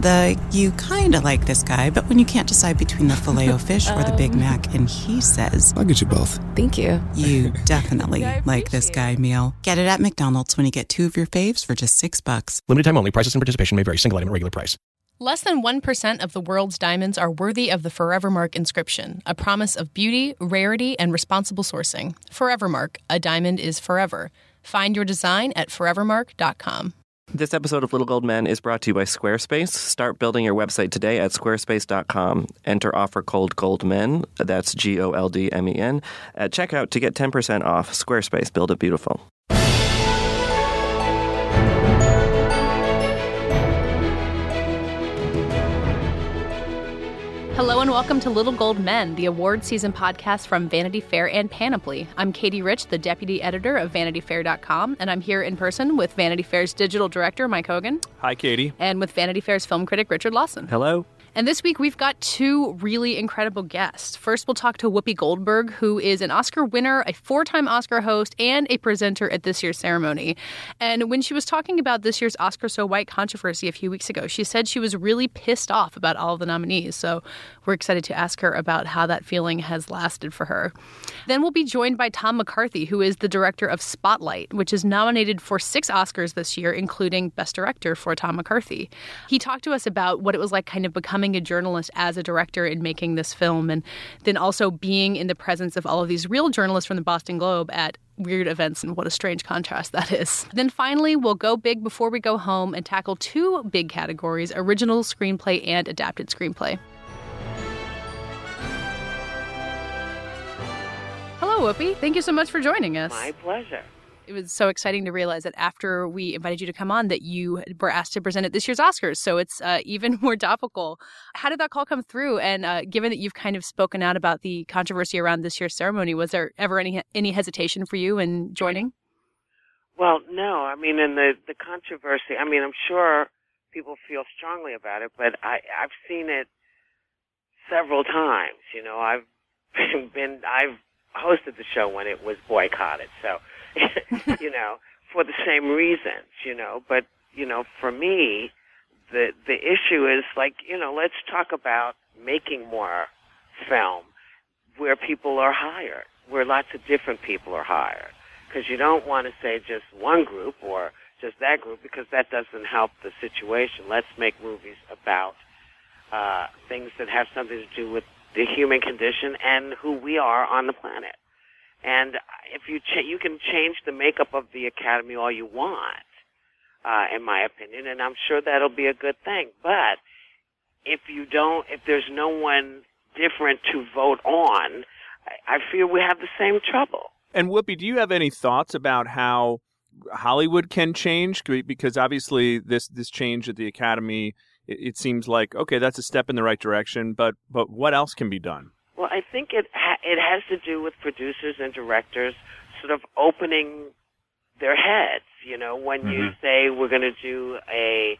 The you kind of like this guy, but when you can't decide between the filet o fish or the Big Um. Mac, and he says, I'll get you both. Thank you. you definitely I like this guy meal. Get it at McDonald's when you get two of your faves for just six bucks. Limited time only. Prices and participation may vary. Single item at regular price. Less than 1% of the world's diamonds are worthy of the Forevermark inscription, a promise of beauty, rarity, and responsible sourcing. Forevermark, a diamond is forever. Find your design at forevermark.com. This episode of Little Gold Men is brought to you by Squarespace. Start building your website today at squarespace.com. Enter offer code GOLDMEN, that's G O L D M E N, at checkout to get 10% off. Squarespace, build it beautiful. Hello and welcome to Little Gold Men, the award season podcast from Vanity Fair and Panoply. I'm Katie Rich, the deputy editor of VanityFair.com, and I'm here in person with Vanity Fair's digital director, Mike Hogan, Hi, Katie. and with Vanity Fair's film critic, Richard Lawson. Hello. And this week we've got two really incredible guests. First, we'll talk to Whoopi Goldberg, who is an Oscar winner, a four time Oscar host, and a presenter at this year's ceremony. And when she was talking about this year's Oscar So White controversy a few weeks ago, she said she was really pissed off about all of the nominees. So we're excited to ask her about how that feeling has lasted for her. Then we'll be joined by Tom McCarthy, who is the director of Spotlight, which is nominated for six Oscars this year, including Best Director for Tom McCarthy. He talked to us about what it was like kind of becoming a journalist as a director in making this film, and then also being in the presence of all of these real journalists from the Boston Globe at weird events and what a strange contrast that is. Then finally, we'll go big before we go home and tackle two big categories original screenplay and adapted screenplay. Hello, Whoopi. Thank you so much for joining us. My pleasure. It was so exciting to realize that after we invited you to come on, that you were asked to present at this year's Oscars. So it's uh, even more topical. How did that call come through? And uh, given that you've kind of spoken out about the controversy around this year's ceremony, was there ever any any hesitation for you in joining? Well, no, I mean, in the the controversy, I mean, I'm sure people feel strongly about it, but I I've seen it several times. You know, I've been I've hosted the show when it was boycotted, so you know, for the same reasons, you know. But you know, for me, the the issue is like, you know, let's talk about making more film where people are hired, where lots of different people are hired. Because you don't want to say just one group or just that group because that doesn't help the situation. Let's make movies about uh, things that have something to do with the human condition and who we are on the planet. And if you you can change the makeup of the academy all you want, uh, in my opinion, and I'm sure that'll be a good thing. But if you don't, if there's no one different to vote on, I, I fear we have the same trouble. And Whoopi, do you have any thoughts about how Hollywood can change? Because obviously, this this change at the Academy, it, it seems like okay, that's a step in the right direction. But but what else can be done? Well, I think it ha- it has to do with producers and directors sort of opening their heads. You know, when you Mhm. say we're going to do a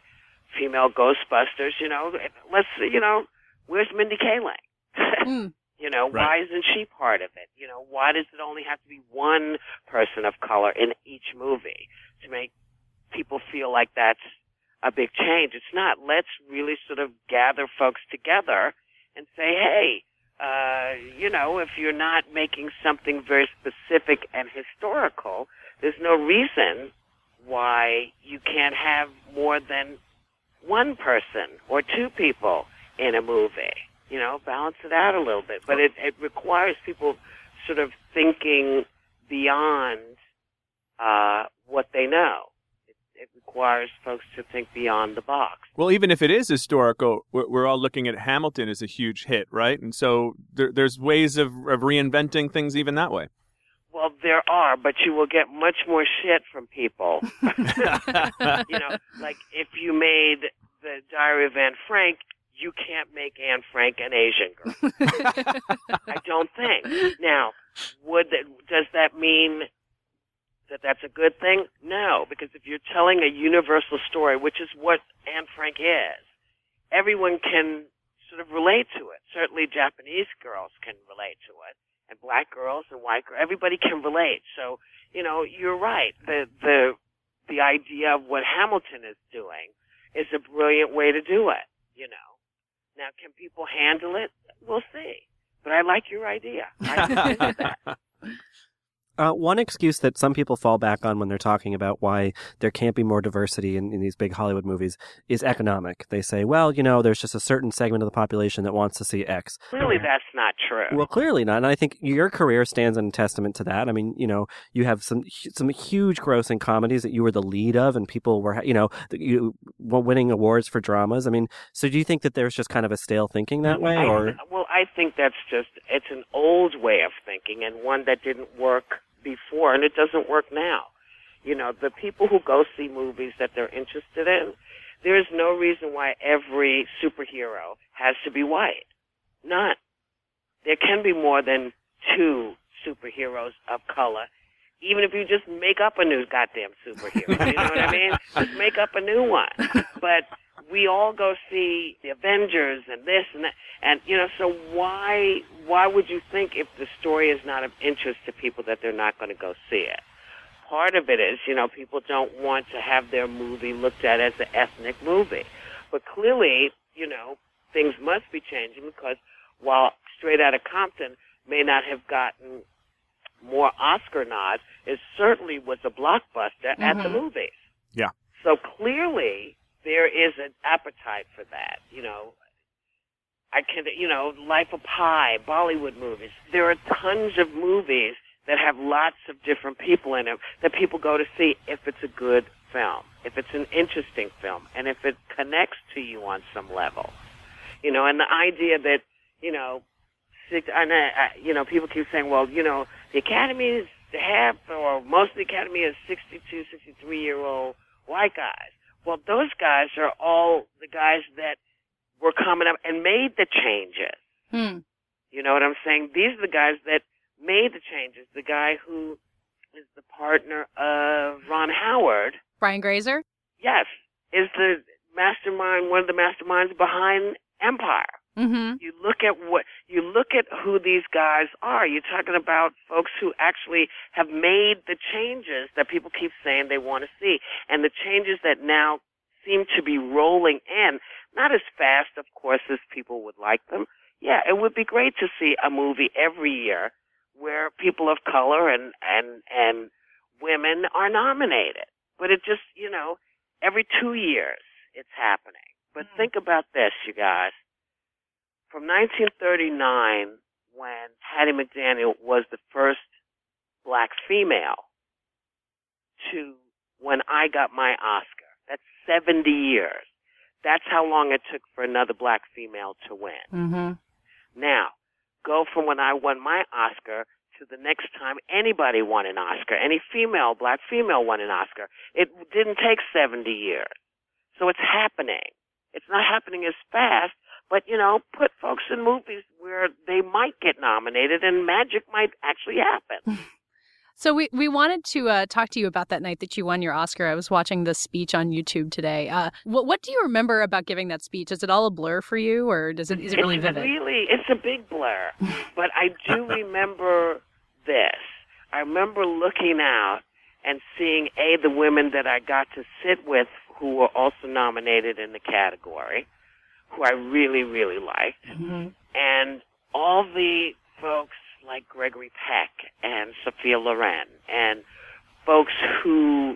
female Ghostbusters, you know, let's you know, where's Mindy Kaling? Mm. You know, Right. why isn't she part of it? You know, why does it only have to be one person of color in each movie to make people feel like that's a big change? It's not. Let's really sort of gather folks together and say, hey, uh, you know, if you're not making something very specific and historical, there's no reason why you can't have more than one person or two people in a movie. You know, balance it out a little bit. But it, it requires people sort of thinking beyond uh, what they know. It, it requires folks to think beyond the box. Well, even if it is historical, we're, we're all looking at Hamilton as a huge hit, right? And so there, there's ways of, of reinventing things even that way. Well, there are, but you will get much more shit from people. you know, like if you made the Diary of Anne Frank, you can't make Anne Frank an Asian girl. I don't think. Now, would that, does that mean that that's a good thing? No, because if you're telling a universal story, which is what Anne Frank is, everyone can sort of relate to it. Certainly Japanese girls can relate to it, and black girls and white girls, everybody can relate. So, you know, you're right. The, the, the idea of what Hamilton is doing is a brilliant way to do it. You know. Now, can people handle it? We'll see. But I like your idea. I Uh, one excuse that some people fall back on when they're talking about why there can't be more diversity in, in, these big Hollywood movies is economic. They say, well, you know, there's just a certain segment of the population that wants to see X. Clearly, that's not true. Well, clearly not. And I think your career stands in testament to that. I mean, you know, you have some some huge grossing comedies that you were the lead of, and people were, you know, you winning awards for dramas. I mean, so do you think that there's just kind of a stale thinking that way, or? Well, I think that's just it's an old way of thinking and one that didn't work before, and it doesn't work now. You know, the people who go see movies that they're interested in, there is no reason why every superhero has to be white. None. There can be more than two superheroes of color, even if you just make up a new goddamn superhero. You know what I mean? Just make up a new one. But we all go see the Avengers and this and that, and you know, so why why would you think if the story is not of interest to people that they're not going to go see it? Part of it is, you know, people don't want to have their movie looked at as an ethnic movie, but clearly, you know, things must be changing because while Straight Outta Compton may not have gotten more Oscar nods, it certainly was a blockbuster mm-hmm. at the mm-hmm. movies. Yeah. So clearly, there is an appetite for that. You know, I can, you know, Life of Pi, Bollywood movies. There are tons of movies that have lots of different people in them that people go to see if it's a good film, if it's an interesting film, and if it connects to you on some level. You know, and the idea that, you know, six, and I, you know, people keep saying, well, you know, the Academy is half or most of the Academy is 62, 63 year old white guys. Well, those guys are all the guys that were coming up and made the changes. Hmm. You know what I'm saying? These are the guys that made the changes. The guy who is the partner of Ron Howard. Brian Grazer? Yes. Is the mastermind, one of the masterminds behind Empire. Mm-hmm. You look at what you look at who these guys are. You're talking about folks who actually have made the changes that people keep saying they want to see, and the changes that now seem to be rolling in. Not as fast, of course, as people would like them. Yeah, it would be great to see a movie every year where people of color and and and women are nominated. But it just, you know, every two years it's happening. But mm-hmm. think about this, you guys from 1939, when Hattie McDaniel was the first black female, to when I got my Oscar. That's 70 years. That's how long it took for another black female to win. Mm-hmm. Now, go from when I won my Oscar to the next time anybody won an Oscar. Any female, black female won an Oscar. It didn't take 70 years. So it's happening. It's not happening as fast, but you know, put folks in movies where they might get nominated and magic might actually happen. So we, we wanted to uh, talk to you about that night that you won your Oscar. I was watching the speech on YouTube today. Uh, what what do you remember about giving that speech? Is it all a blur for you, or does it is it really it's vivid? Really, it's a big blur. but I do remember this. I remember looking out and seeing a the women that I got to sit with who were also nominated in the category who I really, really liked, mm-hmm. and all the folks like Gregory Peck and Sophia Loren and folks who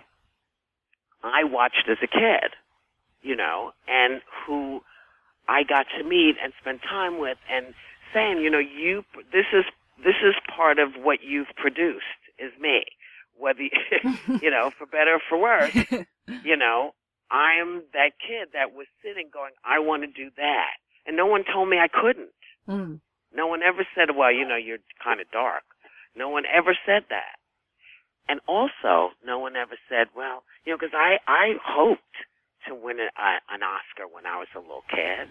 I watched as a kid, you know, and who I got to meet and spend time with and saying, you know, you this is this is part of what you've produced is me. Whether you know, for better or for worse, you know, I'm that kid that was sitting going, I want to do that. And no one told me I couldn't. Mm. No one ever said, well, you know, you're kind of dark. No one ever said that. And also, no one ever said, well, you know, because I, I hoped to win a, a, an Oscar when I was a little kid.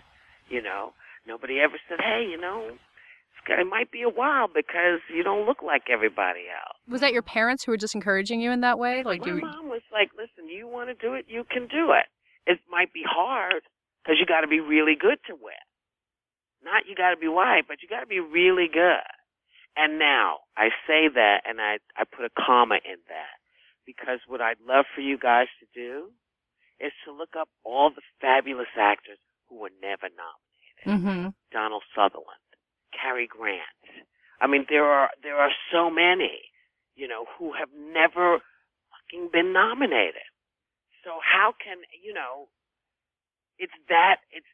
You know, nobody ever said, hey, you know, it might be a while because you don't look like everybody else. Was that your parents who were just encouraging you in that way? Like, my you... mom was like, "Listen, you want to do it, you can do it. It might be hard because you got to be really good to win. Not you got to be white, but you got to be really good." And now I say that, and I I put a comma in that because what I'd love for you guys to do is to look up all the fabulous actors who were never nominated. Mm-hmm. Donald Sutherland, Cary Grant. I mean, there are there are so many, you know, who have never fucking been nominated. So how can you know? It's that it's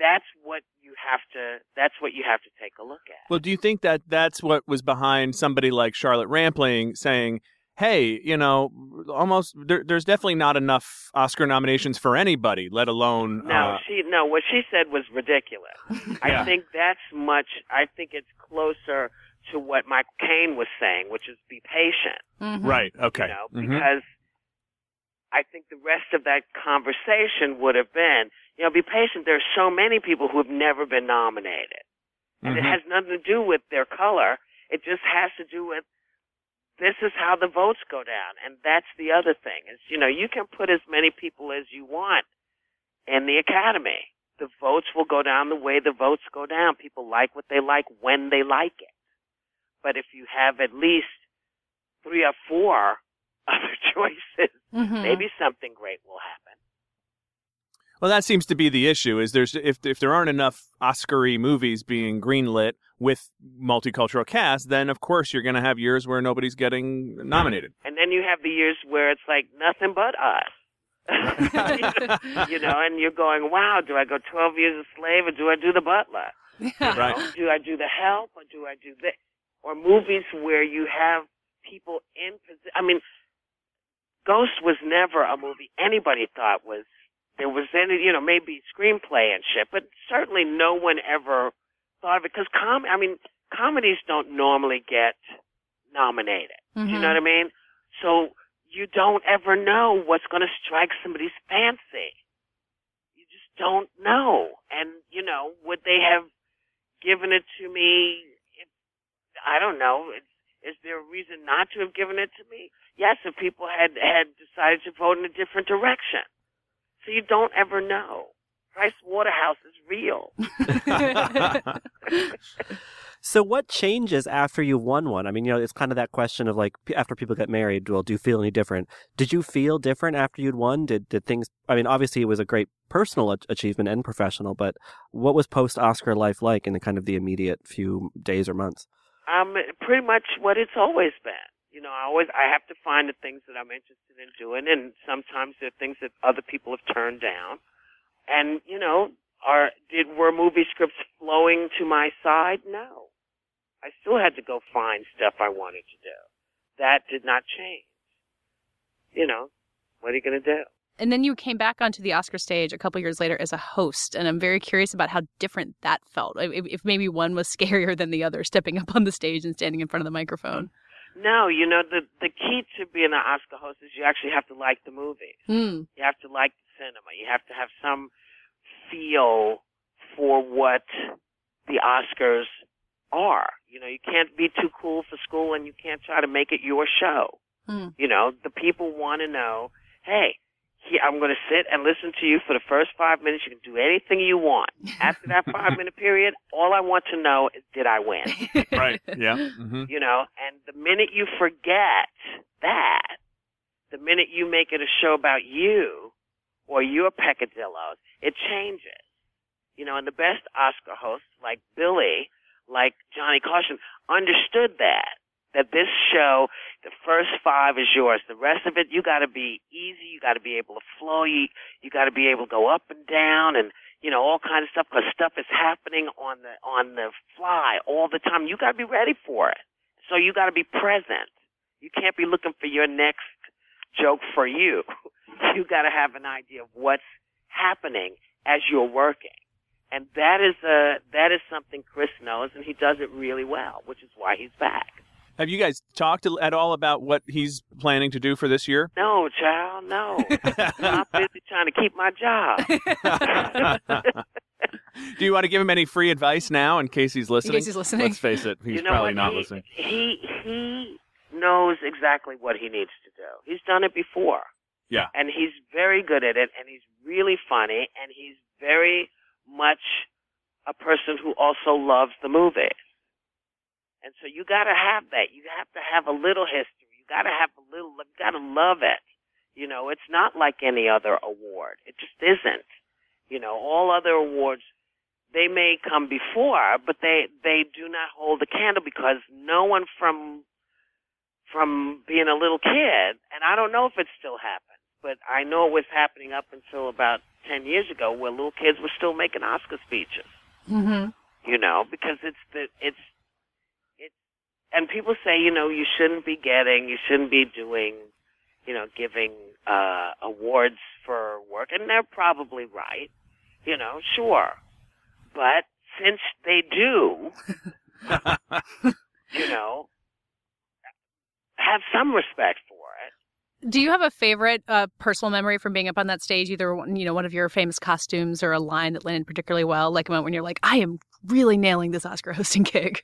that's what you have to that's what you have to take a look at. Well, do you think that that's what was behind somebody like Charlotte Rampling saying, "Hey, you know, almost there, there's definitely not enough Oscar nominations for anybody, let alone No, uh, she no. What she said was ridiculous. Yeah. I think that's much. I think it's closer to what Michael Caine was saying, which is be patient. Mm-hmm. right, okay, You know, Mhm. because I think the rest of that conversation would have been, you know, be patient. There's so many people who have never been nominated, and it Mhm. has nothing to do with their color. It just has to do with this is how the votes go down, and that's the other thing. Is you know, you can put as many people as you want in the academy. The votes will go down the way the votes go down. People like what they like when they like it. But if you have at least three or four other choices, Mm-hmm. maybe something great will happen. Well, that seems to be the issue. Is there's if if there aren't enough Oscar-y movies being greenlit with multicultural casts, then of course you're going to have years where nobody's getting nominated. And then you have the years where it's like nothing but us. you know, and you're going, wow, do I go 12 years a slave or do I do the butler? Right. Do I do the help or do I do this? Or movies where you have people in position. I mean, Ghost was never a movie anybody thought was, there was any, you know, maybe screenplay and shit, but certainly no one ever thought of it because com, I mean, comedies don't normally get nominated. Do you know mm-hmm. what I mean? So you don't ever know what's going to strike somebody's fancy. You just don't know. And, you know, would they have given it to me? If, I don't know. Is, is there a reason not to have given it to me? Yes, if people had, had decided to vote in a different direction. So you don't ever know. Price Waterhouse is real. So what changes after you've won one? I mean, you know, it's kind of that question of like after people get married, well, do you feel any different? Did you feel different after you'd won? Did did things? I mean, obviously it was a great personal achievement and professional, but what was post Oscar life like in the kind of the immediate few days or months? um, pretty much what it's always been. You know, I always I have to find the things that I'm interested in doing, and sometimes there are things that other people have turned down. And you know, are did were movie scripts flowing to my side? No, I still had to go find stuff I wanted to do. That did not change. You know, what are you going to do? And then you came back onto the Oscar stage a couple years later as a host, and I'm very curious about how different that felt. If, if maybe one was scarier than the other, stepping up on the stage and standing in front of the microphone. No, you know the the key to being an Oscar host is you actually have to like the movie. Hmm. You have to like the cinema. You have to have some feel for what the Oscars are. You know, you can't be too cool for school and you can't try to make it your show. Hmm. You know, the people want to know, hey, he, I'm going to sit and listen to you for the first five minutes. You can do anything you want. After that five minute period, all I want to know is did I win? right. Yeah. hmm you know, and the minute you forget that, the minute you make it a show about you or your peccadillos, it changes. You know, and the best Oscar hosts like Billy, like Johnny Carson, understood that. That this show, the first five is yours. The rest of it, you gotta be easy. You gotta be able to flow. You, you gotta be able to go up and down and, you know, all kinds of stuff because stuff is happening on the, on the fly all the time. You gotta be ready for it. So you gotta be present. You can't be looking for your next joke for you. You gotta have an idea of what's happening as you're working. And that is a, that is something Chris knows and he does it really well, which is why he's back. Have you guys talked at all about what he's planning to do for this year? No, child, no. I'm busy trying to keep my job. Do you want to give him any free advice now in case he's listening? In case he's listening. Let's face it, he's you know probably what? not he, listening. He he knows exactly what he needs to do. He's done it before. Yeah. And he's very good at it and he's really funny and he's very much a person who also loves the movies. And so you gotta have that. You have to have a little history. You gotta have a little you gotta love it. You know, it's not like any other award. It just isn't. You know, all other awards they may come before, but they they do not hold the candle because no one from from being a little kid, and I don't know if it still happens, but I know it was happening up until about ten years ago, where little kids were still making Oscar speeches. Mm-hmm. You know, because it's the it's and people say you know you shouldn't be getting, you shouldn't be doing, you know, giving uh awards for work, and they're probably right. You know, sure but since they do, you know, have some respect for it. Do you have a favorite uh, personal memory from being up on that stage? Either you know one of your famous costumes or a line that landed particularly well, like a moment when you're like, "I am really nailing this Oscar hosting gig."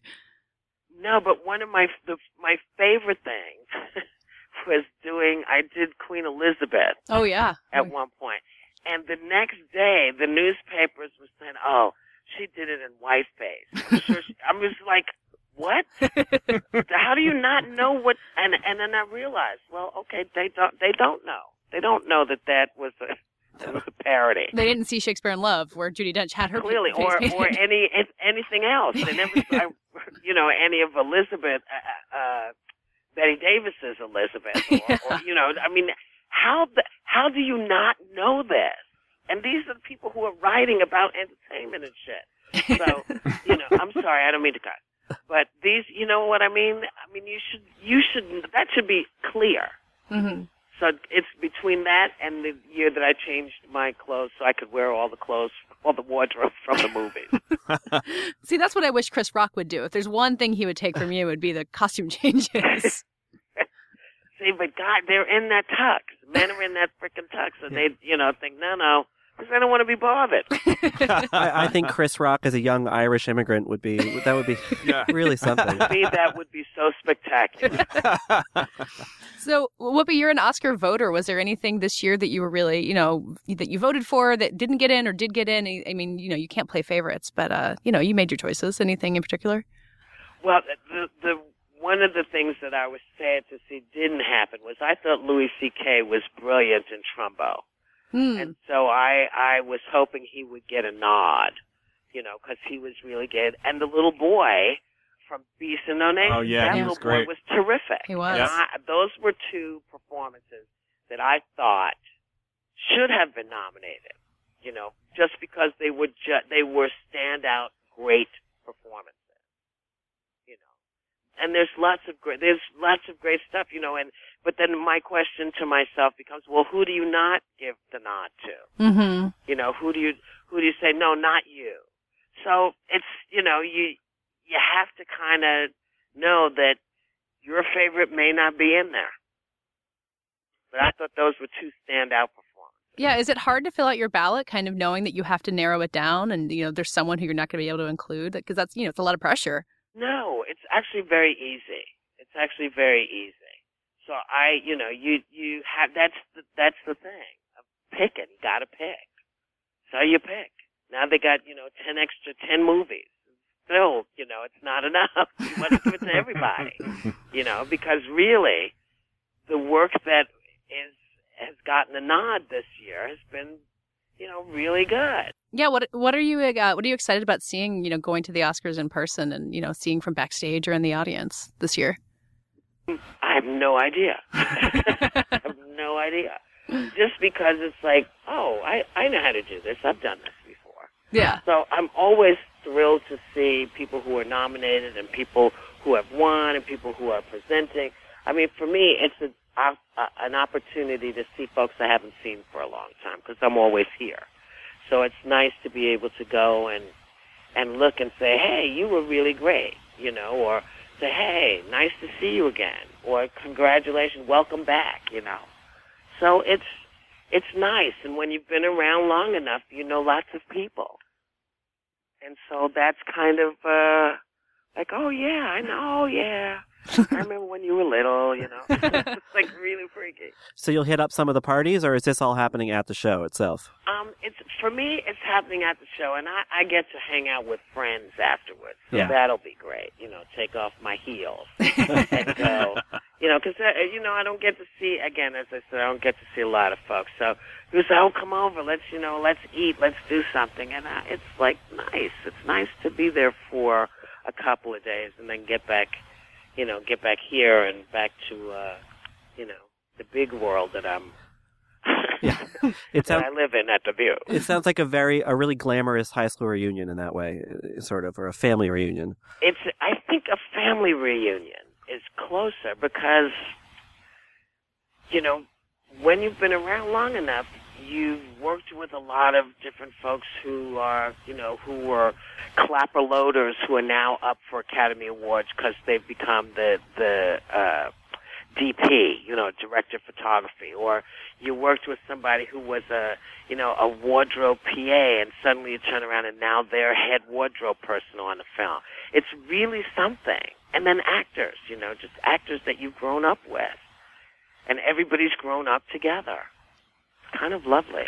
No, but one of my the, my favorite things was doing. I did Queen Elizabeth. Oh yeah. At one point, and the next day, the newspapers were saying, "Oh, she did it in whiteface. I'm sure she, I'm just like, what? How do you not know what? And and then I realized, well, okay, they don't they don't know. They don't know that that was a that was a parody. They didn't see Shakespeare in Love, where Judi Dench had her clearly, or painted. or any anything else. They never, I, you know, any of Elizabeth, uh, uh, Bette Davis's Elizabeth, or, or you know, I mean, how the, how do you not know this? And these are the people who are writing about entertainment and shit. So, you know, I'm sorry, I don't mean to cut. But these, you know what I mean? I mean, you should, you should, that should be clear. Mm-hmm. So it's between that and the year that I changed my clothes so I could wear all the clothes, all the wardrobe from the movies. See, that's what I wish Chris Rock would do. If there's one thing he would take from you, it would be the costume changes. See, but God, they're in that tux. Men are in that freaking tux, and they, you know, think, no, no, because I don't want to be bothered. I, I think Chris Rock as a young Irish immigrant would be that would be Yeah. really something. See, that would be so spectacular. so, Whoopi, you're an Oscar voter. Was there anything this year that you were really, you know, that you voted for that didn't get in or did get in? I mean, you know, you can't play favorites, but uh, you know, you made your choices. Anything in particular? Well, the the one of the things that I was sad to see didn't happen was I thought Louis C.K. was brilliant in Trumbo, Hmm. and so I I was hoping he would get a nod, you know, because he was really good. And the little boy from Beast and No Nation, Oh, yeah, that he little was great. boy was terrific. He was. And I, those were two performances that I thought should have been nominated. You know, just because they were ju- they were standout great performances. You know, and there's lots of great there's lots of great stuff. You know, and but then my question to myself becomes, well, who do you not give the nod to? Mm-hmm. You know, who do you who do you say no, not you? So it's you know you you have to kind of know that your favorite may not be in there. But I thought those were two standout performances. Yeah, is it hard to fill out your ballot, kind of knowing that you have to narrow it down, and you know, there's someone who you're not going to be able to include because that's you know, it's a lot of pressure. No, it's actually very easy. It's actually very easy. So I, you know, you you have that's the, that's the thing. Picking, got to pick. So you pick. Now they got you know ten extra ten movies. Still, you know, it's not enough. You want to give it to everybody. You know, because really, the work that is has gotten a nod this year has been, you know, really good. Yeah, what what are you uh, what are you excited about seeing? You know, going to the Oscars in person and you know, seeing from backstage or in the audience this year. I have no idea. I have no idea. Just because it's like, oh, I I know how to do this. I've done this before. Yeah. So I'm always thrilled to see people who are nominated and people who have won and people who are presenting. I mean, for me, it's a, an opportunity to see folks I haven't seen for a long time because I'm always here. So it's nice to be able to go and and look and say, hey, you were really great, you know, or say, hey, nice to see you again, or congratulations, welcome back, you know. So it's it's nice, and when you've been around long enough, you know lots of people, and so that's kind of uh like, oh yeah, I know, oh yeah, I remember when you were little, you know. it's like really freaky. So you'll hit up some of the parties, or is this all happening at the show itself? Um, it's for me. It's happening at the show, and I, I get to hang out with friends afterwards. So Yeah. that'll be great. You know, take off my heels and go. You know, because uh, you know I don't get to see again, as I said, I don't get to see a lot of folks. So he was, oh, come over, let's you know, let's eat, let's do something, and uh, it's like nice. It's nice to be there for a couple of days and then get back, you know, get back here and back to, uh, you know, the big world that I'm. Yeah. It sounds I live in at the View. it sounds like a very a really glamorous high school reunion in that way, uh, sort of, or a family reunion. it's I think a family reunion is closer because you know when you've been around long enough you've worked with a lot of different folks who are you know who were clapper loaders who are now up for Academy Awards because they've become the the uh DP, you know, director of photography, or you worked with somebody who was a, you know, a wardrobe PA, and suddenly you turn around and now they're head wardrobe person on the film. It's really something. And then actors, you know, just actors that you've grown up with, and everybody's grown up together. Kind of lovely.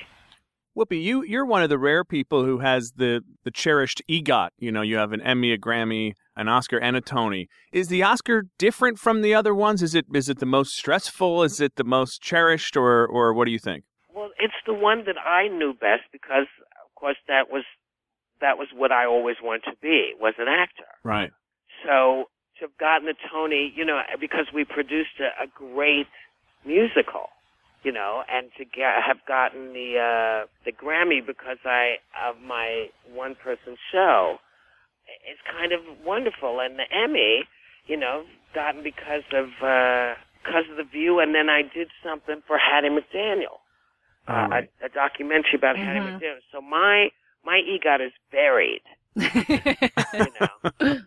Whoopi, you you're one of the rare people who has the the cherished EGOT. You know, you have an Emmy, a Grammy, an Oscar, and a Tony. Is the Oscar different from the other ones? Is it is it the most stressful? Is it the most cherished, or or what do you think? Well, it's the one that I knew best because, of course, that was that was what I always wanted to be was an actor. Right. So to have gotten the Tony, you know, because we produced a, a great musical, you know, and to get, have gotten the uh, the Grammy because I of my one person show, it's kind of wonderful. And the Emmy, you know, gotten because of uh, because of the View, and then I did something for Hattie McDaniel, uh, All right. a, a documentary about Hattie Mhm. McDaniel. So my my EGOT is buried you know.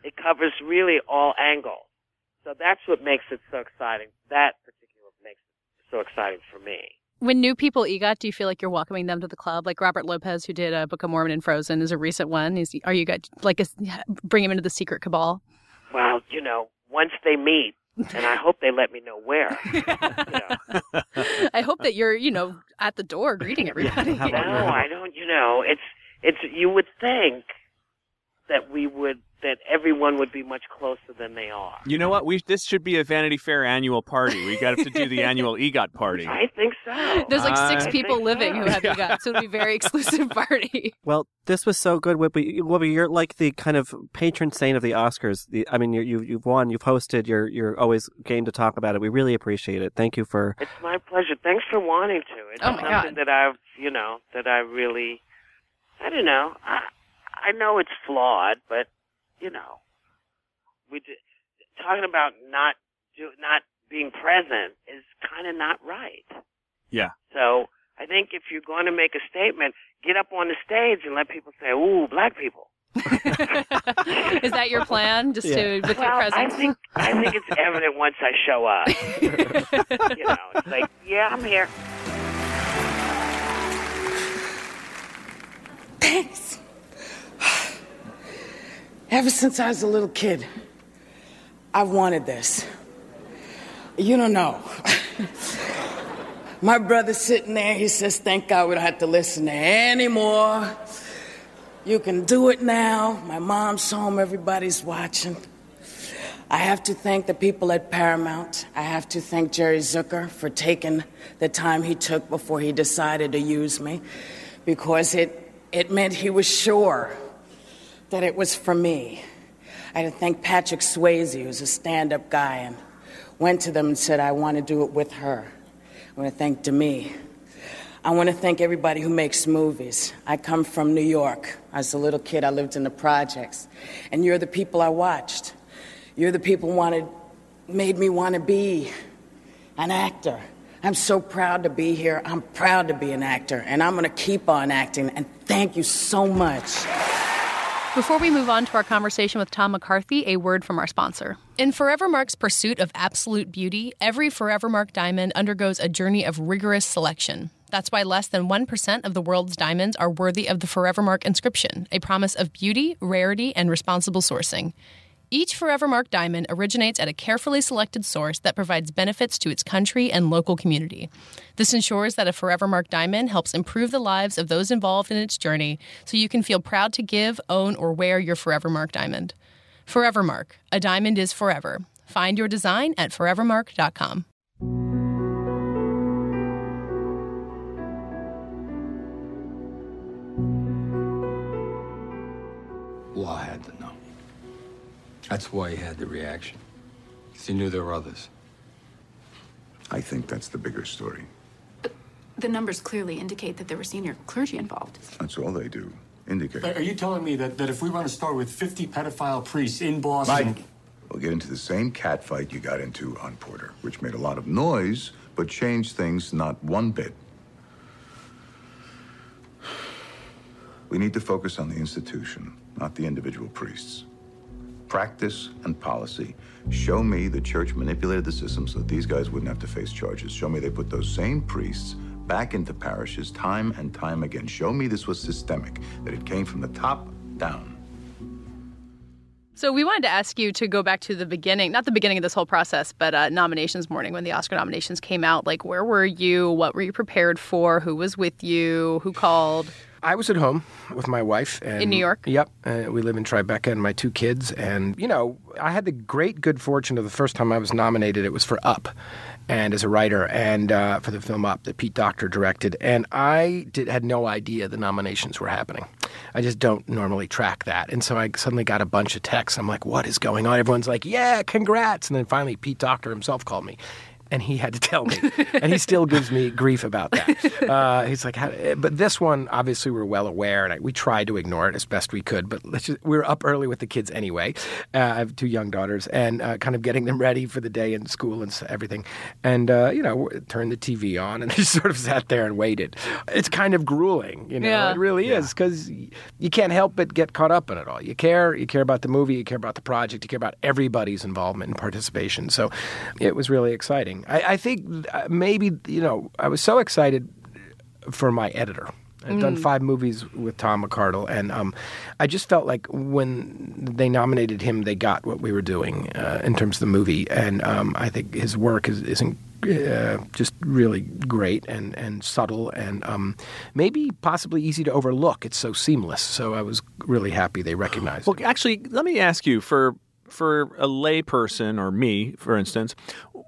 it covers really all angles. So that's what makes it so exciting. That particular makes it so exciting for me. when new people EGOT, do you feel like you're welcoming them to the club? Like Robert Lopez, who did a Book of Mormon and Frozen, is a recent one. Is are you guys like a, bring him into the secret cabal? Well, you know, once they meet, and I hope they let me know where. You know. I hope that you're, you know, at the door greeting everybody. How No, I don't. You know, it's it's. You would think that we would that everyone would be much closer than they are. You know what? We this should be a Vanity Fair annual party. We got to do the annual EGOT party. I think so. There's like six I people living so. who have EGOT, so it'll be a very exclusive party. Well, this was so good, Whoopi. Whoopi, you're like the kind of patron saint of the Oscars. The, I mean, you, you, you've won, you've hosted, you're, you're always game to talk about it. We really appreciate it. Thank you for. It's my pleasure. Thanks for wanting to. It's Oh, my something God. that I've, you know, that I really, I don't know. I, I know it's flawed, but you know, we d- talking about not do not being present is kind of not right. Yeah. So I think if you're going to make a statement, get up on the stage and let people say, "Ooh, black people." Is that your plan? Just to with your Well, I think I think it's evident once I show up. you know, it's like, yeah, I'm here. Thanks. Ever since I was a little kid, I've wanted this. You don't know. My brother's sitting there, he says, Thank God we don't have to listen to anymore. You can do it now. My mom's home, everybody's watching. I have to thank the people at Paramount. I have to thank Jerry Zucker for taking the time he took before he decided to use me because it, it meant he was sure that it was for me. I had to thank Patrick Swayze, who's a stand up guy, and went to them and said, I want to do it with her. I want to thank Demi. I want to thank everybody who makes movies. I come from New York. As a little kid, I lived in the projects. And you're the people I watched. You're the people wanted, made me want to be an actor. I'm so proud to be here. I'm proud to be an actor. And I'm going to keep on acting. And thank you so much. Before we move on to our conversation with Tom McCarthy, a word from our sponsor. In Forevermark's pursuit of absolute beauty, every Forevermark diamond undergoes a journey of rigorous selection. That's why less than 1% of the world's diamonds are worthy of the Forevermark inscription, a promise of beauty, rarity, and responsible sourcing. Each Forevermark diamond originates at a carefully selected source that provides benefits to its country and local community. This ensures that a Forevermark diamond helps improve the lives of those involved in its journey so you can feel proud to give, own, or wear your Forevermark diamond. Forevermark, a diamond is forever. Find your design at forevermark.com. That's why he had the reaction. Because he knew there were others. I think that's the bigger story. But The numbers clearly indicate that there were senior clergy involved. That's all they do. Indicate. Are you telling me that, that if we run a store with 50 pedophile priests in Boston. Mike, we'll get into the same catfight you got into on Porter, which made a lot of noise, but changed things not one bit. We need to focus on the institution, not the individual priests. Practice and policy. Show me the church manipulated the system so that these guys wouldn't have to face charges. Show me they put those same priests back into parishes time and time again. Show me this was systemic, that it came from the top down. So we wanted to ask you to go back to the beginning, not the beginning of this whole process, but uh, nominations morning when the Oscar nominations came out. Like, where were you? What were you prepared for? Who was with you? Who called? I was at home with my wife and, In New York? Yep, uh, we live in Tribeca, and my two kids. And you know, I had the great good fortune of the first time I was nominated. It was for Up, and as a writer, and uh, for the film Up that Pete Docter directed. And I did, had no idea the nominations were happening. I just don't normally track that, and so I suddenly got a bunch of texts. I'm like, "What is going on?" Everyone's like, "Yeah, congrats!" And then finally, Pete Docter himself called me and he had to tell me, and he still gives me grief about that. Uh, he's like, How, but this one, obviously, we're well aware, and I, we tried to ignore it as best we could. But let's just, we were up early with the kids anyway. Uh, I have two young daughters, and uh, kind of getting them ready for the day in school and everything. And uh, you know, turned the TV on, and just sort of sat there and waited. It's kind of grueling, you know. Yeah. It really is because you can't help but get caught up in it all. You care, you care about the movie, you care about the project, you care about everybody's involvement and participation. So it was really exciting. I, I think uh, maybe you know I was so excited for my editor. I've done Mm. five movies with Tom McCardle, and um, I just felt like when they nominated him, they got what we were doing uh, in terms of the movie, and um, I think his work is, is in, uh, just really great and, and subtle, and um, maybe possibly easy to overlook. It's so seamless. So I was really happy they recognized. Well, actually, let me ask you for for a layperson or me, for instance, wh-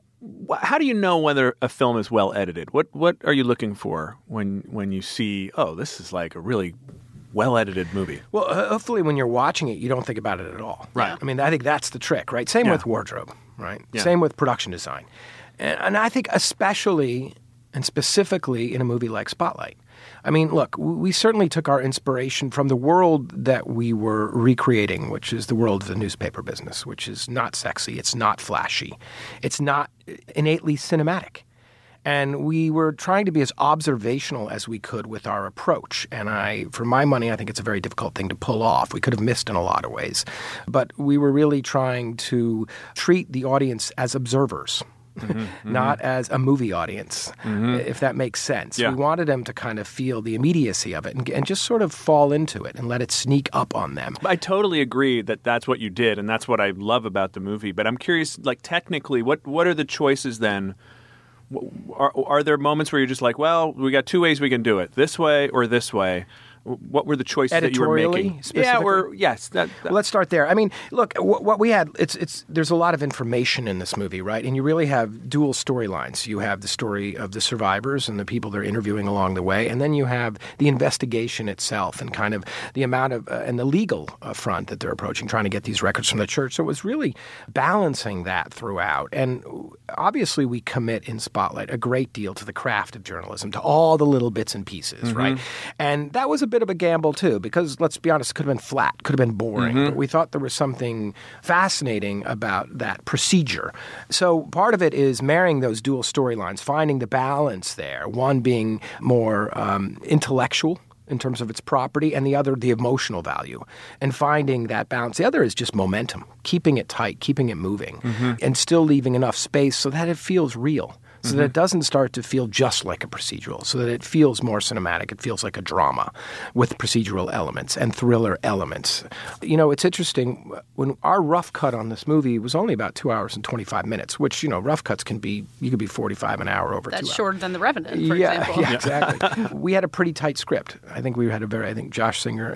how do you know whether a film is well edited? What what are you looking for when when you see, oh, this is like a really well edited movie? Well, hopefully, when you're watching it, you don't think about it at all. Right. I mean, I think that's the trick, right? Same Yeah. with wardrobe, right? Yeah. Same with production design. And, and I think, especially and specifically in a movie like Spotlight. I mean, look, we certainly took our inspiration from the world that we were recreating, which is the world of the newspaper business, which is not sexy, it's not flashy, it's not uh, innately cinematic. And we were trying to be as observational as we could with our approach. And I, for my money, I think it's a very difficult thing to pull off. We could have missed in a lot of ways. But we were really trying to treat the audience as observers. Mm-hmm. Not mm-hmm. as a movie audience, mm-hmm. if that makes sense. Yeah. We wanted them to kind of feel the immediacy of it and, and just sort of fall into it and let it sneak up on them. I totally agree that that's what you did, and that's what I love about the movie. But I'm curious, like technically, what what are the choices then? Are are there moments where you're just like, well, we got two ways we can do it: this way or this way? W- What were the choices that you were Editorially, making? Yeah, specifically? or yes, that, that- Well, let's start there. I mean, look, what, what we had, it's, it's, there's a lot of information in this movie, right? And you really have dual storylines. You have the story of the survivors and the people they're interviewing along the way, and then you have the investigation itself and kind of the amount of, uh, and the legal uh, front that they're approaching, trying to get these records from the church. So it was really balancing that throughout. And obviously, we commit in Spotlight a great deal to the craft of journalism, to all the little bits and pieces, right? And that was a bit of a gamble too, because let's be honest, it could have been flat, could have been boring. But we thought there was something fascinating about that procedure. So part of it is marrying those dual storylines, finding the balance there. One being more um, intellectual. In terms of its property, and the other, the emotional value, and finding that balance. The other is just momentum, keeping it tight, keeping it moving, and still leaving enough space so that it feels real so that it doesn't start to feel just like a procedural, so that it feels more cinematic. It feels like a drama with procedural elements and thriller elements. You know, it's interesting when our rough cut on this movie was only about two hours and 25 minutes, which, you know, rough cuts can be, you could be 45 an hour over That's two shorter than The Revenant, for yeah, example. Yeah, exactly. we had a pretty tight script. I think we had a very, I think Josh Singer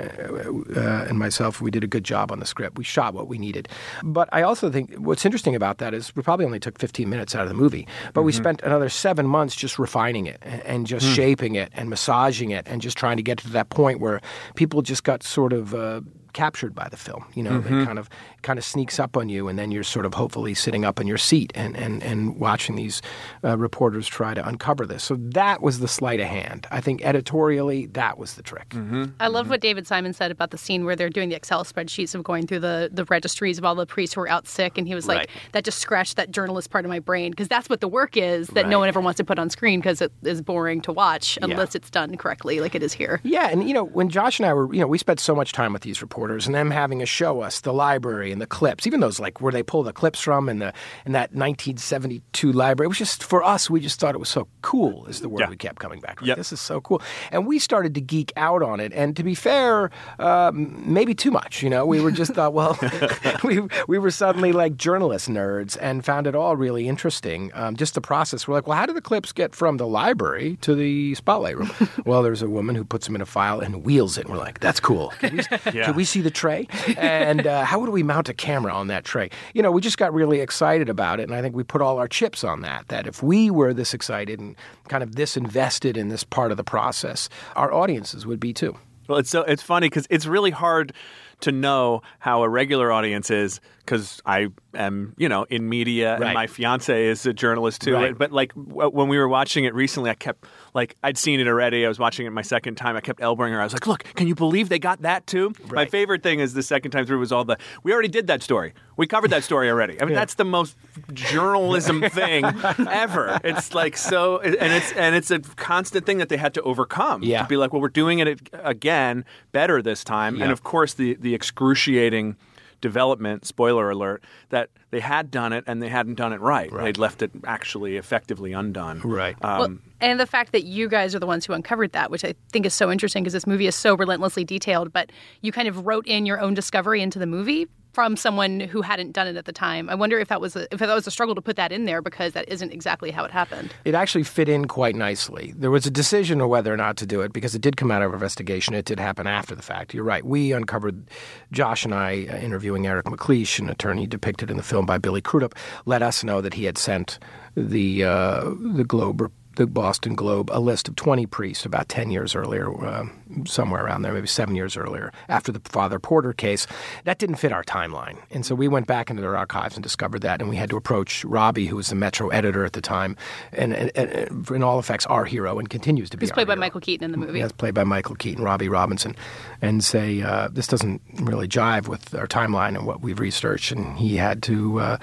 uh, uh, and myself, we did a good job on the script. We shot what we needed. But I also think what's interesting about that is we probably only took 15 minutes out of the movie, but we Mhm. Spent another seven months just refining it and, just Hmm. shaping it and massaging it and just trying to get to that point where people just got sort of. Uh, captured by the film you know Mhm. it kind of kind of sneaks up on you and then you're sort of hopefully sitting up in your seat and and, and watching these uh, reporters try to uncover this so that was the sleight of hand i think editorially that was the trick I love what David Simon said about the scene where they're doing the Excel spreadsheets of going through the, the registries of all the priests who are out sick. And he was like, Right. that just scratched that journalist part of my brain because that's what the work is that Right. no one ever wants to put on screen because it is boring to watch unless it's done correctly, like it is here. Yeah, and you know, when Josh and I were, you know, we spent so much time with these reporters and them having to show us the library and the clips, even those like where they pull the clips from in the in that 1972 library. It was just for us, we just thought it was so cool. Is the word Yeah. we kept coming back. Yep. This is so cool, and we started to geek out on it. And to be fair, um, maybe too much. You know, we were just thought, well, we we were suddenly like journalist nerds and found it all really interesting. Um, just the process. We're like, well, how do the clips get from the library to the spotlight room? well, there's a woman who puts them in a file and wheels it. And we're like, that's cool. Can we, Yeah. can we see the tray? And uh, how would we mount a camera on that tray? You know, we just got really excited about it, and I think we put all our chips on that. That if we were this excited and kind of this invested in this part of the process, our audiences would be too. Well, it's so it's funny because it's really hard to know how a regular audience is because I am, you know, in media and my fiance is a journalist too. Right. But like w- when we were watching it recently, I kept like I'd seen it already. I was watching it my second time. I kept elbowing her. I was like, "Look, can you believe they got that too?" My favorite thing is the second time through was all the we already did that story. We covered that story already. I mean, that's the most journalism thing ever. It's like so, and it's and it's a constant thing that they had to overcome. Yeah. to be like, well, we're doing it again, better this time, Yeah. and of course the the excruciating development. Spoiler alert: that they had done it and they hadn't done it right. right. They'd left it actually effectively undone. Right. Um, well, and the fact that you guys are the ones who uncovered that, which I think is so interesting because this movie is so relentlessly detailed, but you kind of wrote in your own discovery into the movie from someone who hadn't done it at the time. I wonder if that was a, if that was a struggle to put that in there because that isn't exactly how it happened. It actually fit in quite nicely. There was a decision of whether or not to do it because it did come out of investigation. It did happen after the fact. You're right. We uncovered Josh and I uh, interviewing Eric MacLeish, an attorney depicted in the film by Billy Crudup, let us know that he had sent the uh, the Globe. The Boston Globe, a list of 20 priests about 10 years earlier, uh, somewhere around there, maybe seven years earlier, after the Father Porter case. That didn't fit our timeline. And so we went back into their archives and discovered that. And we had to approach Robbie, who was the Metro editor at the time, and, and, and in all effects, our hero and continues to be our played by hero. Michael Keaton in the movie. That's played by Michael Keaton, Robbie Robinson, and say uh, this doesn't really jive with our timeline and what we've researched. And he had to uh,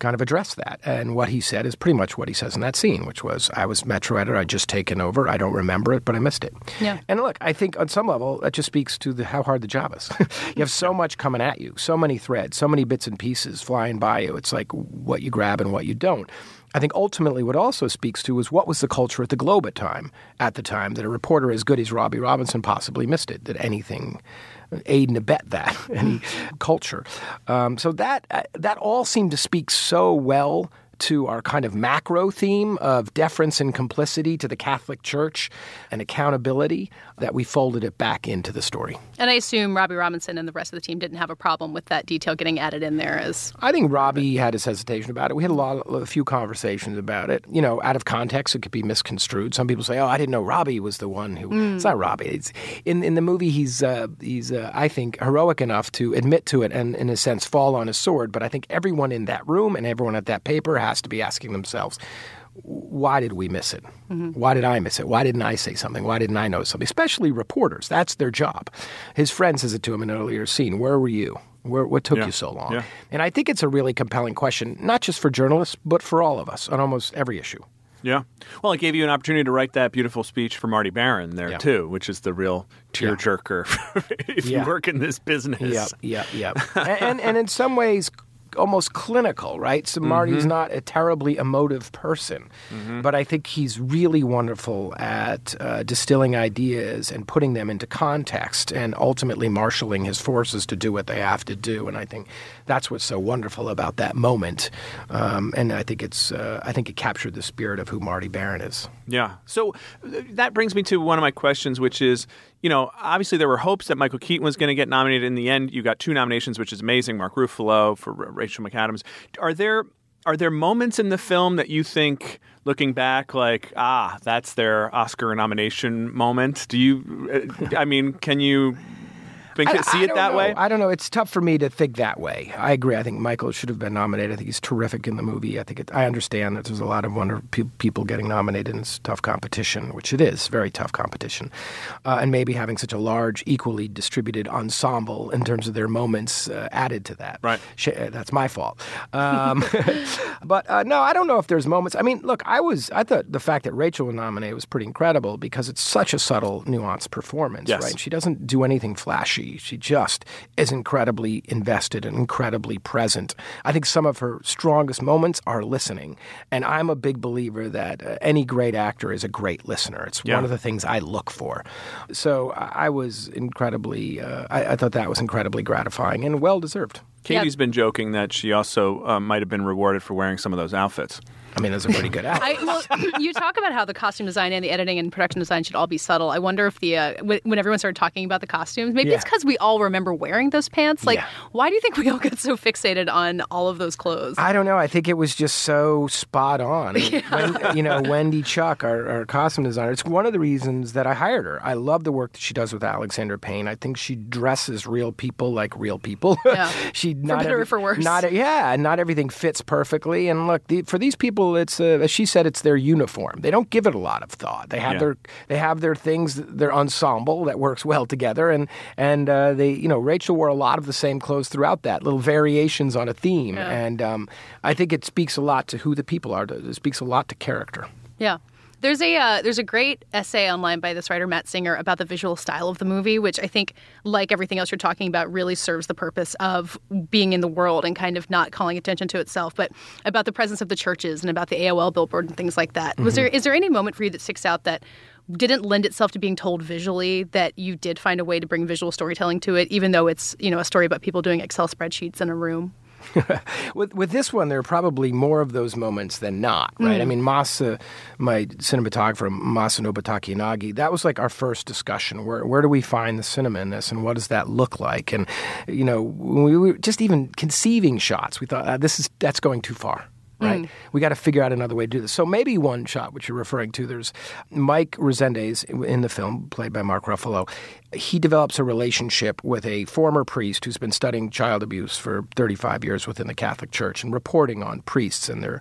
kind of address that. And what he said is pretty much what he says in that scene, which was, "I was Metro editor. I'd just taken over. I don't remember it, but I missed it." Yeah. And look, I think on some level that just speaks to the, how hard the job is. you have so much coming at you, so many threads, so many bits and pieces flying by you. It's like what you grab and what you don't. I think ultimately what also speaks to is what was the culture at the Globe at time at the time that a reporter as good as Robbie Robinson possibly missed it. That anything aid and abet that any culture. Um, so that uh, that all seemed to speak so well to our kind of macro theme of deference and complicity to the Catholic Church and accountability that we folded it back into the story. And I assume Robbie Robinson and the rest of the team didn't have a problem with that detail getting added in there as I think Robbie had his hesitation about it. We had a lot, a few conversations about it. You know, out of context, it could be misconstrued. Some people say, "Oh, I didn't know Robbie was the one who." Mm. It's not Robbie. It's in in the movie. He's uh, he's uh, I think heroic enough to admit to it and, in a sense, fall on his sword. But I think everyone in that room and everyone at that paper has to be asking themselves, why did we miss it? Mhm. Why did I miss it? Why didn't I say something? Why didn't I know something? Especially reporters. That's their job. His friend says it to him in an earlier scene. Where were you? Where, what took Yeah. you so long? Yeah. And I think it's a really compelling question, not just for journalists, but for all of us on almost every issue. Yeah. Well, it gave you an opportunity to write that beautiful speech for Marty Baron there Yeah. too, which is the real tearjerker if Yeah. you work in this business. Yep, yep. and, and and in some ways, almost clinical, right? So Marty's Mhm. not a terribly emotive person, Mhm. but I think he's really wonderful at uh, distilling ideas and putting them into context, and ultimately marshaling his forces to do what they have to do. And I think that's what's so wonderful about that moment. Um, and I think it's uh, I think it captured the spirit of who Marty Baron is. Yeah. So uh, that brings me to one of my questions, which is, you know, obviously there were hopes that Michael Keaton was going to get nominated. In the end, you got two nominations, which is amazing. Mark Ruffalo for Rachel McAdams. Are there are there moments in the film that you think, looking back, like ah, that's their Oscar nomination moment? Do you? uh, I mean, can you think, I- see I it don't that know. way? I don't know. It's tough for me to think that way. I agree. I think Michael should have been nominated. I think he's terrific in the movie. I think it, I understand that there's a lot of wonder pe- people getting nominated and it's tough competition, which it is, very tough competition. Uh, and maybe having such a large, equally distributed ensemble in terms of their moments uh, added to that. Right. Sh- uh, that's my fault. Um, but uh, no, I don't know if there's moments. I mean, look, I was I thought the fact that Rachel was nominated was pretty incredible because it's such a subtle, nuanced performance, Yes. right? She doesn't do anything flashy. She just is incredibly invested and incredibly present. I think some of her strongest moments are listening, and I'm a big believer that uh, any great actor is a great listener. It's Yeah. one of the things I look for. So I I was incredibly. Uh, I, I thought that was incredibly gratifying and well deserved. Katie's been joking that she also uh, might have been rewarded for wearing some of those outfits. I mean, those are pretty good act. I, well, you talk about how the costume design and the editing and production design should all be subtle. I wonder if the uh, when when everyone started talking about the costumes, maybe it's because we all remember wearing those pants. Like, Yeah. why do you think we all get so fixated on all of those clothes? I don't know. I think it was just so spot on. Wen- you know, Wendy Chuck, our, our costume designer, it's one of the reasons that I hired her. I love the work that she does with Alexander Payne. I think she dresses real people like real people. Yeah. she For not better every- or for worse. Not yeah, not everything fits perfectly. And look, the, for these people, it's uh, as she said, it's their uniform. They don't give it a lot of thought. They have Yeah. their they have their things, their ensemble that works well together. And and uh, they, you know, Rachel wore a lot of the same clothes throughout that, little variations on a theme. Yeah. And um, I think it speaks a lot to who the people are. It speaks a lot to character. Yeah. There's a uh, there's a great essay online by this writer Matt Singer about the visual style of the movie, which I think, like everything else you're talking about, really serves the purpose of being in the world and kind of not calling attention to itself, but about the presence of the churches and about the AOL billboard and things like that. Was Mhm. there is there any moment for you that sticks out that didn't lend itself to being told visually that you did find a way to bring visual storytelling to it, even though it's you know a story about people doing Excel spreadsheets in a room? With with this one, there are probably more of those moments than not, right? Mm. I mean, Masa, my cinematographer, Masanobu Takayanagi, that was like our first discussion. Where where do we find the cinema in this, and what does that look like? And you know, we were just even conceiving shots, we thought uh, this is that's going too far. Right, Mm. we got to figure out another way to do this. So maybe one shot, which you're referring to, there's Mike Rezendes in the film, played by Mark Ruffalo. He develops a relationship with a former priest who's been studying child abuse for 35 years within the Catholic Church and reporting on priests and their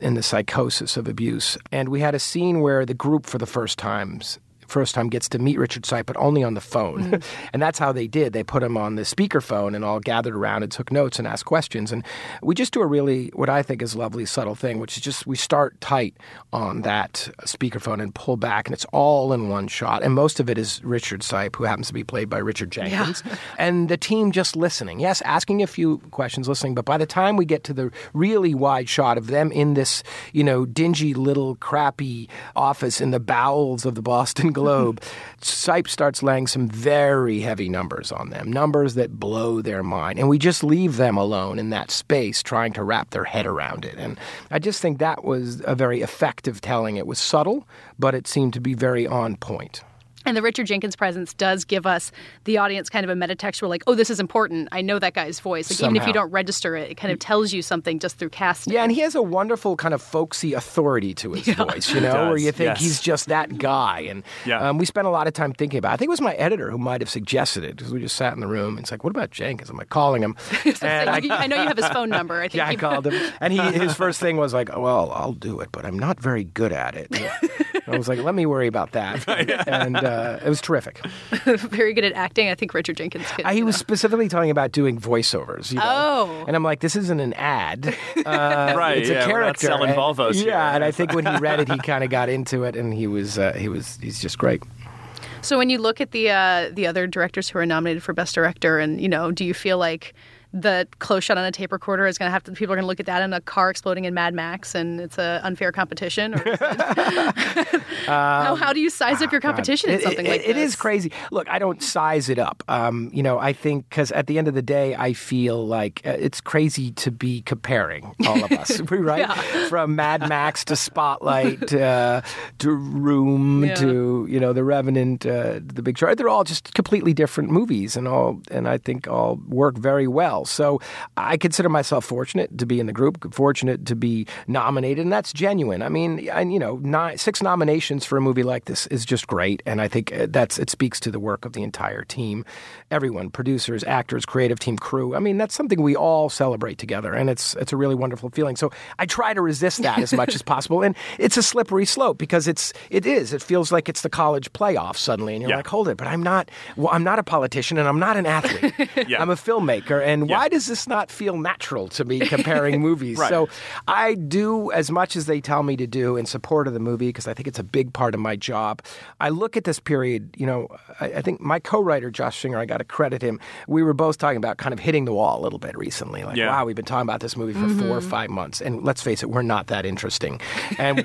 in the psychosis of abuse. And we had a scene where the group, for the first times, first time gets to meet Richard Sipe, but only on the phone. Mm. and that's how they did. They put him on the speakerphone and all gathered around and took notes and asked questions. And we just do a really, what I think is a lovely, subtle thing, which is just we start tight on that speakerphone and pull back, and it's all in one shot. And most of it is Richard Sipe, who happens to be played by Richard Jenkins. and the team just listening. Yes, asking a few questions, listening. But by the time we get to the really wide shot of them in this, you know, dingy little crappy office in the bowels of the Boston Globe, Sipe starts laying some very heavy numbers on them, numbers that blow their mind. And we just leave them alone in that space trying to wrap their head around it. And I just think that was a very effective telling. It was subtle, but it seemed to be very on point. And the Richard Jenkins presence does give us the audience kind of a metatextual, like, oh, this is important. I know that guy's voice. Like, even if you don't register it, it kind of tells you something just through casting. Yeah, and he has a wonderful kind of folksy authority to his voice, you know, where you think yes. he's just that guy. And Yeah. um, we spent a lot of time thinking about it. I think it was my editor who might have suggested it because we just sat in the room. And it's like, what about Jenkins? I'm like calling him. So you- I know you have his phone number. I think Yeah, I called him, and he his first thing was like, "Well, I'll do it, but I'm not very good at it." I was like, "Let me worry about that," and uh, it was terrific. very good at acting. I think Richard Jenkins could. Uh, he was specifically talking about doing voiceovers. You know? Oh. and I'm like, "This isn't an ad, uh, Right, It's a yeah, we're not character." selling And- Volvos here. Yeah, and I think when he read it, he kind of got into it, and he was uh, he was he's just great. So when you look at the uh, the other directors who are nominated for Best Director, and you know, do you feel like the close shot on a tape recorder is going to have to people are going to look at that in a car exploding in Mad Max, and it's an unfair competition. Or how, how do you size up your competition in something it- like it this? is crazy. Look, I don't size it up. Um, you know, I think because at the end of the day, I feel like uh, it's crazy to be comparing all of us, right? From Mad Max to Spotlight uh, to Room Yeah. to you know The Revenant, uh, The Big Short. They're all just completely different movies, and all, and I think all work very well. So I consider myself fortunate to be in the group, fortunate to be nominated, and that's genuine. I mean, and you know, nine, six nominations for a movie like this is just great, and I think uh, that's it speaks to the work of the entire team, everyone, producers, actors, creative team, crew. I mean, that's something we all celebrate together, and it's it's a really wonderful feeling. So I try to resist that as much as possible, and it's a slippery slope because it's it is. It feels like it's the college playoff suddenly, and you're Yeah. like, hold it, but I'm not. Well, I'm not a politician, and I'm not an athlete. I'm a filmmaker, and why does this not feel natural to me comparing movies? Right. So I do as much as they tell me to do in support of the movie because I think it's a big part of my job. I look at this period, you know, I, I think my co-writer Josh Singer, I got to credit him. We were both talking about kind of hitting the wall a little bit recently. Like, Yeah. wow, we've been talking about this movie for four or Mhm. five months, and let's face it, we're not that interesting. And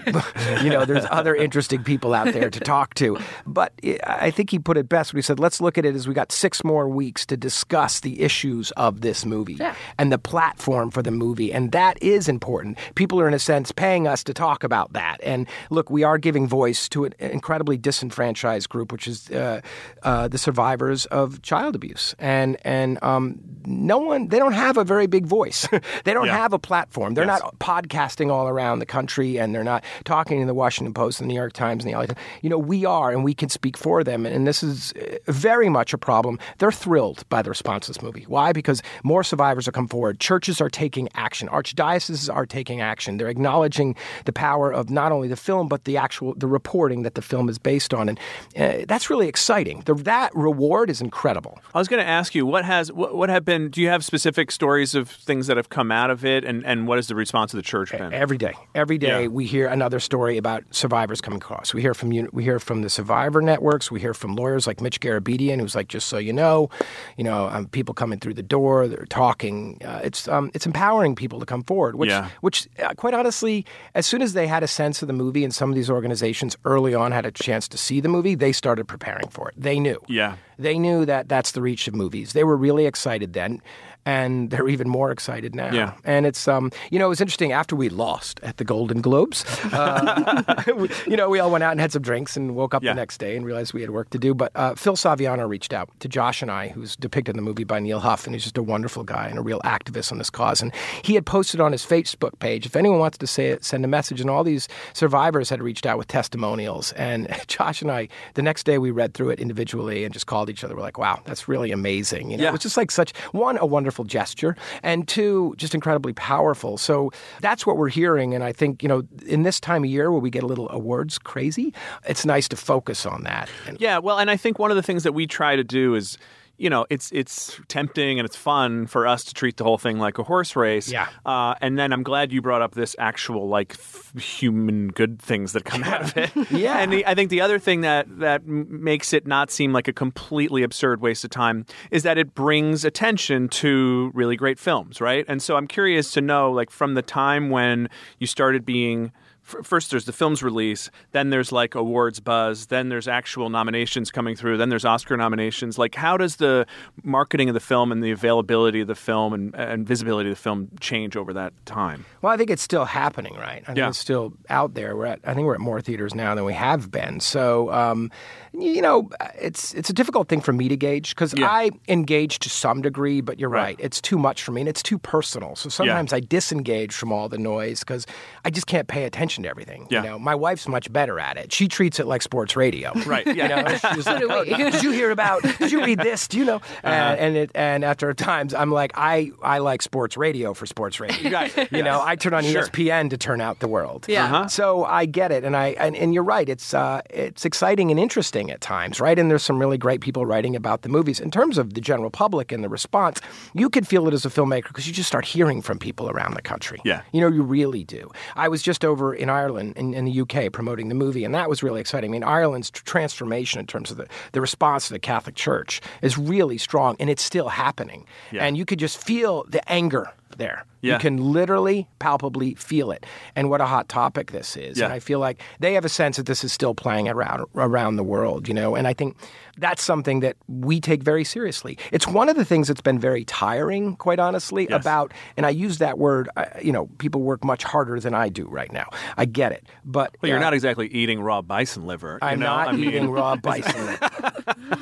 you know, there's other interesting people out there to talk to. But I I think he put it best when he said, "Let's look at it as we got six more weeks to discuss the issues of this movie and the platform for the movie, and that is important. People are, in a sense, paying us to talk about that. And look, we are giving voice to an incredibly disenfranchised group, which is uh, uh, the survivors of child abuse, and and um, no one they don't have a very big voice. they don't Yeah. have a platform. They're Yes. not podcasting all around the country, and they're not talking in the Washington Post, and the New York Times, and the LA Times. You know, we are, and we can speak for them. And this is uh, very much a problem. They're thrilled by the response to this movie. Why? Because more survivors have come forward. Churches are taking action. Archdioceses are taking action. They're acknowledging the power of not only the film but the actual the reporting that the film is based on, and uh, that's really exciting. The, that reward is incredible. I was going to ask you what has what, what have been. Do you have specific stories of things that have come out of it, and and what has the response of the church been? Every day, every day Yeah. we hear another story about survivors coming across. We hear from we hear from the survivor networks. We hear from lawyers like Mitch Garabedian, who's like, just so you know, you know, um, people coming through the door, they're talking. Uh, it's um, it's empowering people to come forward. Which, Yeah. which, uh, quite honestly, as soon as they had a sense of the movie, and some of these organizations early on had a chance to see the movie, they started preparing for it. They knew. Yeah. They knew that that's the reach of movies. They were really excited then, and they're even more excited now. Yeah. And it's um, you know, it was interesting after we lost at the Golden Globes. Uh, we- you know, we all went out and had some drinks and woke up Yeah. the next day and realized we had work to do. But uh, Phil Saviano reached out to Josh and I, who's depicted in the movie by Neal Huff, and he's just a wonderful guy and a real activist on this cause. And he had posted on his Facebook page, if anyone wants to say it, send a message. And all these survivors had reached out with testimonials. And Josh and I, the next day, we read through it individually and just called each other. We're like, wow, that's really amazing. You know, Yeah. it was just like such one, a wonderful gesture, and two, just incredibly powerful. So that's what we're hearing. And I think, you know, in this time of year where we get a little awards crazy, it's nice to focus on that. Yeah, well, and I think one of the things that we try to do is, you know, it's it's tempting and it's fun for us to treat the whole thing like a horse race. Yeah. Uh, and then I'm glad you brought up this actual like f- human good things that come out of it. Yeah. And the, I think the other thing that that makes it not seem like a completely absurd waste of time is that it brings attention to really great films, right? And so I'm curious to know, like, from the time when you started being first there's the film's release, then there's like awards buzz, then there's actual nominations coming through, then there's Oscar nominations. Like, how does the marketing of the film and the availability of the film and, and visibility of the film change over that time? Well, I think it's still happening, right? I think Yeah. it's still out there. We're at, I think we're at more theaters now than we have been. So, um, you know, it's it's a difficult thing for me to gauge because I engage to some degree, but you're right. It's too much for me and it's too personal. So sometimes I disengage from all the noise because I just can't pay attention to everything. Yeah. You know, my wife's much better at it. She treats it like sports radio. Right. You know, she's like, "Oh, did you hear about? Did you read this? Do you know? Uh-huh. And and, it, and after times, I'm like, I I like sports radio for sports radio. Right. You know, I turn on Sure. ESPN to turn out the world. Yeah. Uh-huh. So I get it, and I and, and you're right. It's uh, it's exciting and interesting, at times, right? And there's some really great people writing about the movies. In terms of the general public and the response, you could feel it as a filmmaker because you just start hearing from people around the country. Yeah. You know, you really do. I was just over in Ireland, in, in the UK, promoting the movie, and that was really exciting. I mean, Ireland's transformation in terms of the, the response to the Catholic Church is really strong, and it's still happening. Yeah. And you could just feel the anger there. Yeah. You can literally, palpably feel it. And what a hot topic this is. Yeah. And I feel like they have a sense that this is still playing around around the world, you know. And I think that's something that we take very seriously. It's one of the things that's been very tiring, quite honestly, Yes. about. And I use that word. uh, You know, people work much harder than I do right now. I get it, but Well, you're uh, not exactly eating raw bison liver. you I'm know? not I mean- eating raw bison.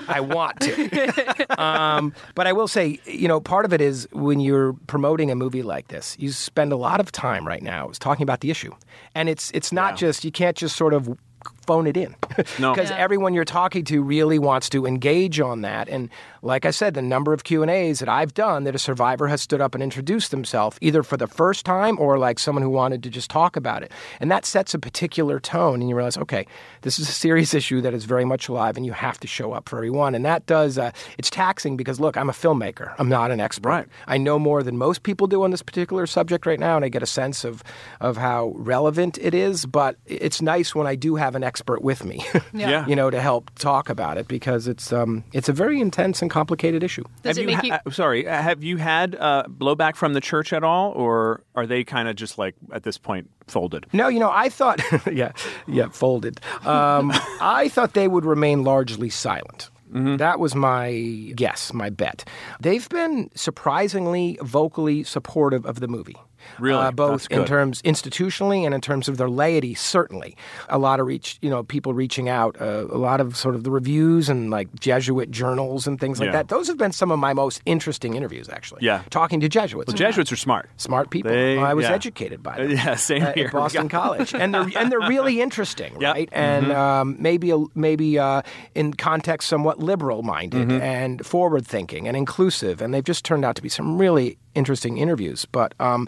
I want to. um, but I will say, you know, part of it is when you're promoting a movie like this, you spend a lot of time right now is talking about the issue, and it's it's not just you can't just sort of phone it in No. because Yeah. everyone you're talking to really wants to engage on that and like i said the number of q&a's that i've done that a survivor has stood up and introduced themselves either for the first time or like someone who wanted to just talk about it and that sets a particular tone and you realize okay this is a serious issue that is very much alive and you have to show up for everyone and that does uh, it's taxing because look i'm a filmmaker i'm not an expert Right. i know more than most people do on this particular subject right now and i get a sense of of how relevant it is but it's nice when i do have an expert with me Yeah. Yeah. you know to help talk about it because it's um it's a very intense and complicated issue have you, ha- uh, sorry, uh, have you had uh, blowback from the church at all, or are they kind of just like at this point folded? No, you know, I thought, yeah, yeah, folded. Um, I thought they would remain largely silent. Mm-hmm. That was my guess, my bet. They've been surprisingly vocally supportive of the movie. Really? uh, both in terms institutionally and in terms of their laity. Certainly, a lot of reach, you know, people reaching out. Uh, a lot of sort of the reviews and like Jesuit journals and things like Yeah. that. Those have been some of my most interesting interviews, actually. Yeah. talking to Jesuits. Well, Jesuits are smart. Smart people. They- I was yeah. educated by them. Uh, yeah, same at- here. At Boston College, and they're and they're really interesting, Yep. right? And Mhm. um, maybe a, maybe uh, in context somewhat liberal minded Mhm. and forward thinking and inclusive, and they've just turned out to be some really interesting interviews. But um,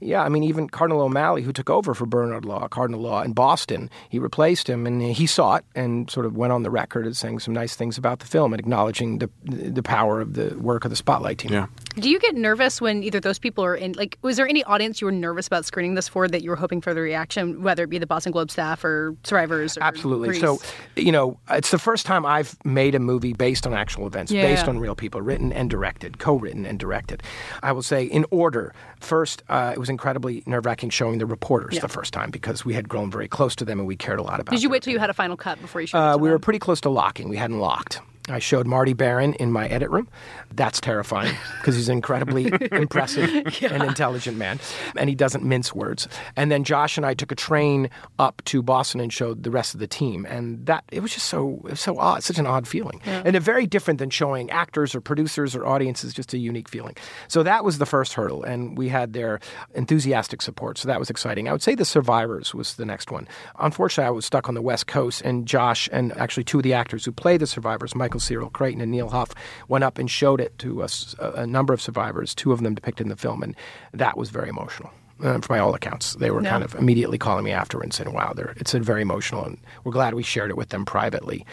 yeah, I mean, even Cardinal O'Malley, who took over for Bernard Law, Cardinal Law in Boston, he replaced him, and he saw it and sort of went on the record as saying some nice things about the film and acknowledging the the power of the work of the Spotlight team. Yeah. Do you get nervous when either those people are in? Like, was there any audience you were nervous about screening this for that you were hoping for the reaction, whether it be the Boston Globe staff or survivors? Or Absolutely. Grease? So, you know, it's the first time I've made a movie based on actual events, Yeah. based on real people, written and directed, co-written and directed. I will say, in order. First, uh, it was incredibly nerve-wracking showing the reporters Yeah. the first time because we had grown very close to them and we cared a lot about. It. Did you wait till you had a final cut before you showed Uh, we them? were pretty close to locking. We hadn't locked. I showed Marty Baron in my edit room. That's terrifying because he's an incredibly impressive and intelligent man, and he doesn't mince words. And then Josh and I took a train up to Boston and showed the rest of the team, and that it was just so was so odd, such an odd feeling, Yeah. and a very different than showing actors or producers or audiences. Just a unique feeling. So that was the first hurdle, and we had their enthusiastic support. So that was exciting. I would say the survivors was the next one. Unfortunately, I was stuck on the West Coast, and Josh and actually two of the actors who play the survivors, Michael Cyril Creighton and Neal Huff, went up and showed it to a, a number of survivors, two of them depicted in the film, and that was very emotional. Uh, from all accounts, they were Yeah. kind of immediately calling me after and saying, "Wow, it's a very emotional," and we're glad we shared it with them privately.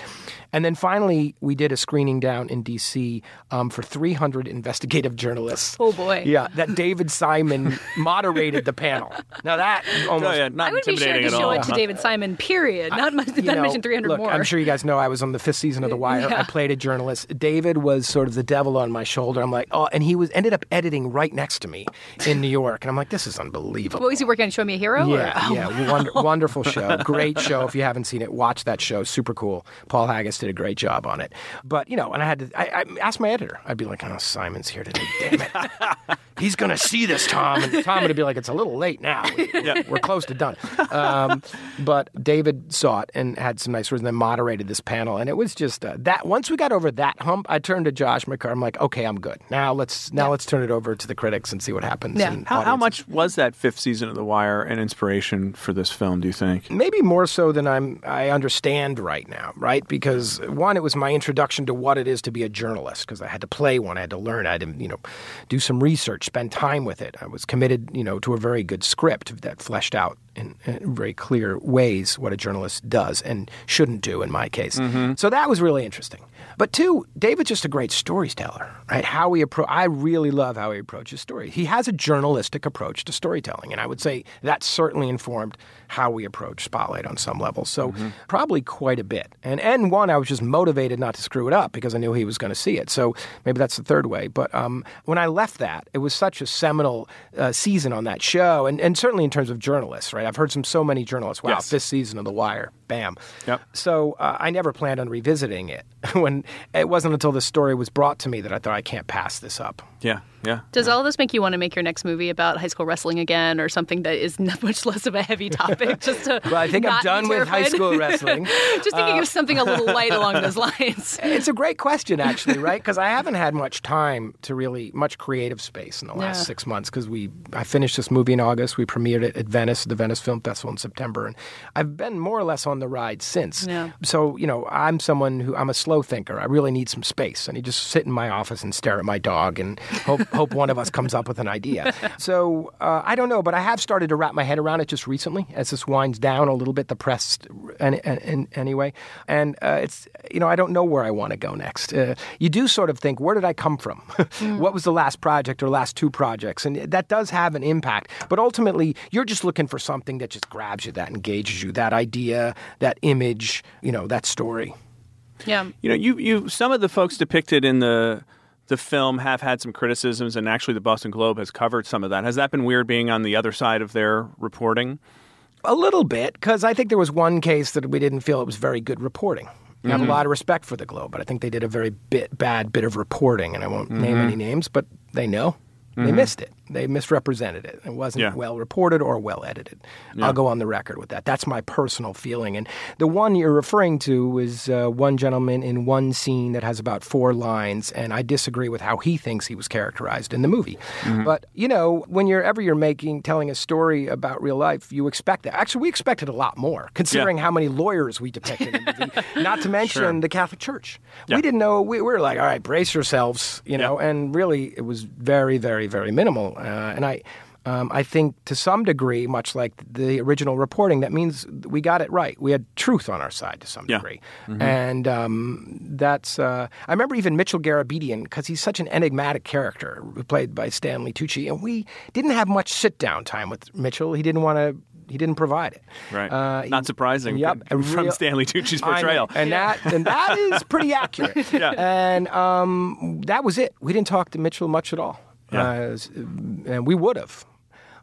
And then finally, we did a screening down in D.C. Um, for 300 investigative journalists. Oh boy! Yeah, that David Simon moderated the panel. Now that almost Oh, yeah, not I would be sure to show it to David Simon. Period. Not, not you know, mention 300 look, more. I'm sure you guys know I was on the fifth season of The Wire. Yeah. I played a journalist. David was sort of the devil on my shoulder. I'm like, oh, and he was ended up editing right next to me in New York, and I'm like, this is unbelievable. What was he working on? Show Me a Hero? Yeah, or? yeah, wonder, wonderful show, great show. If you haven't seen it, watch that show. Super cool. Paul Haggis did a great job on it. But you know, and I had to. I, I asked my editor. I'd be like, "Oh, Simon's here today. Damn it, he's gonna see this, Tom." And Tom would be like, "It's a little late now. We- We're close to done." Um, but David saw it and had some nice words, and then moderated this panel, and it was just uh, that. Once we got over that hump, I turned to Josh McCarr. I'm like, "Okay, I'm good. Now let's now let's turn it over to the critics and see what happens." and How, how much was that fifth season of The Wire an inspiration for this film? Do you think? maybe more so than I'm I understand right now, right? Because one, it was my introduction to what it is to be a journalist because I had to play one, I had to learn, I had to you know do some research, spend time with it. I was committed, you know, to a very good script that fleshed out in, in very clear ways what a journalist does and shouldn't do in my case. Mm-hmm. So that was really interesting. But two, David's just a great storyteller, right? How he approach, I really love how he approaches story. He has a journalistic approach to storytelling, and I would say that certainly informed how we approach Spotlight on some level. So Mm-hmm. probably quite a bit. And and one, I was just motivated not to screw it up because I knew he was going to see it. So maybe that's the third way. But um, when I left that, it was such a seminal uh, season on that show, and and certainly in terms of journalists, right? I've heard from so many journalists. Wow, Yes. fifth season of The Wire, bam. Yep. So uh, I never planned on revisiting it. when it wasn't until the story was brought to me that I thought I can't pass this up. Yeah, yeah. Does all this make you want to make your next movie about high school wrestling again, or something that is not much less of a heavy topic? Just to Well, I think I'm done with high school wrestling. Just thinking Uh, of something a little light along those lines. It's a great question, actually, right? Because I haven't had much time to really much creative space in the last Yeah. six months. Because we, I finished this movie in August. We premiered it at Venice, the Venice Film Festival in September, and I've been more or less on the ride since. Yeah. So you know, I'm someone who I'm a slow thinker. I really need some space. I need to just sit in my office and stare at my dog and hope hope one of us comes up with an idea. So uh, I don't know, but I have started to wrap my head around it just recently as this winds down a little bit. The press, and, and, and anyway, and uh, it's you know I don't know where I want to go next. Uh, you do sort of think, where did I come from? what was the last project or last two projects? And that does have an impact. But ultimately, you're just looking for something that just grabs you, that engages you, that idea, that image, you know, that story. Yeah. You know, you you some of the folks depicted in the the film have had some criticisms, and actually, the Boston Globe has covered some of that. Has that been weird being on the other side of their reporting? A little bit, because I think there was one case that we didn't feel it was very good reporting. I have a lot of respect for the Globe, but I think they did a very bit, bad bit of reporting, and I won't name Mhm. any names, but they know. They Mhm. missed it. They misrepresented it. It wasn't Yeah. well reported or well edited. Yeah. I'll go on the record with that. That's my personal feeling. And the one you're referring to is uh, one gentleman in one scene that has about four lines, and I disagree with how he thinks he was characterized in the movie. Mhm. But you know, when you're ever you're making telling a story about real life, you expect that. Actually, we expected a lot more, considering how many lawyers we depicted in the movie. Not to mention Sure. the Catholic Church. Yeah. We didn't know. We, we were like, all right, brace yourselves, you know. And really, it was very, very, very minimal. Uh, and I. Um, I think to some degree, much like the original reporting, that means we got it right. We had truth on our side to some Yeah. degree, Mhm. and um, that's. Uh, I remember even Mitchell Garabedian because he's such an enigmatic character, played by Stanley Tucci, and we didn't have much sit down time with Mitchell. He didn't want to. He didn't provide it. Right. Uh, Not surprising. Yep, From real- Stanley Tucci's portrayal. and that and that is pretty accurate. Yeah. And um, that was it. We didn't talk to Mitchell much at all, Yeah. Uh, and we would have.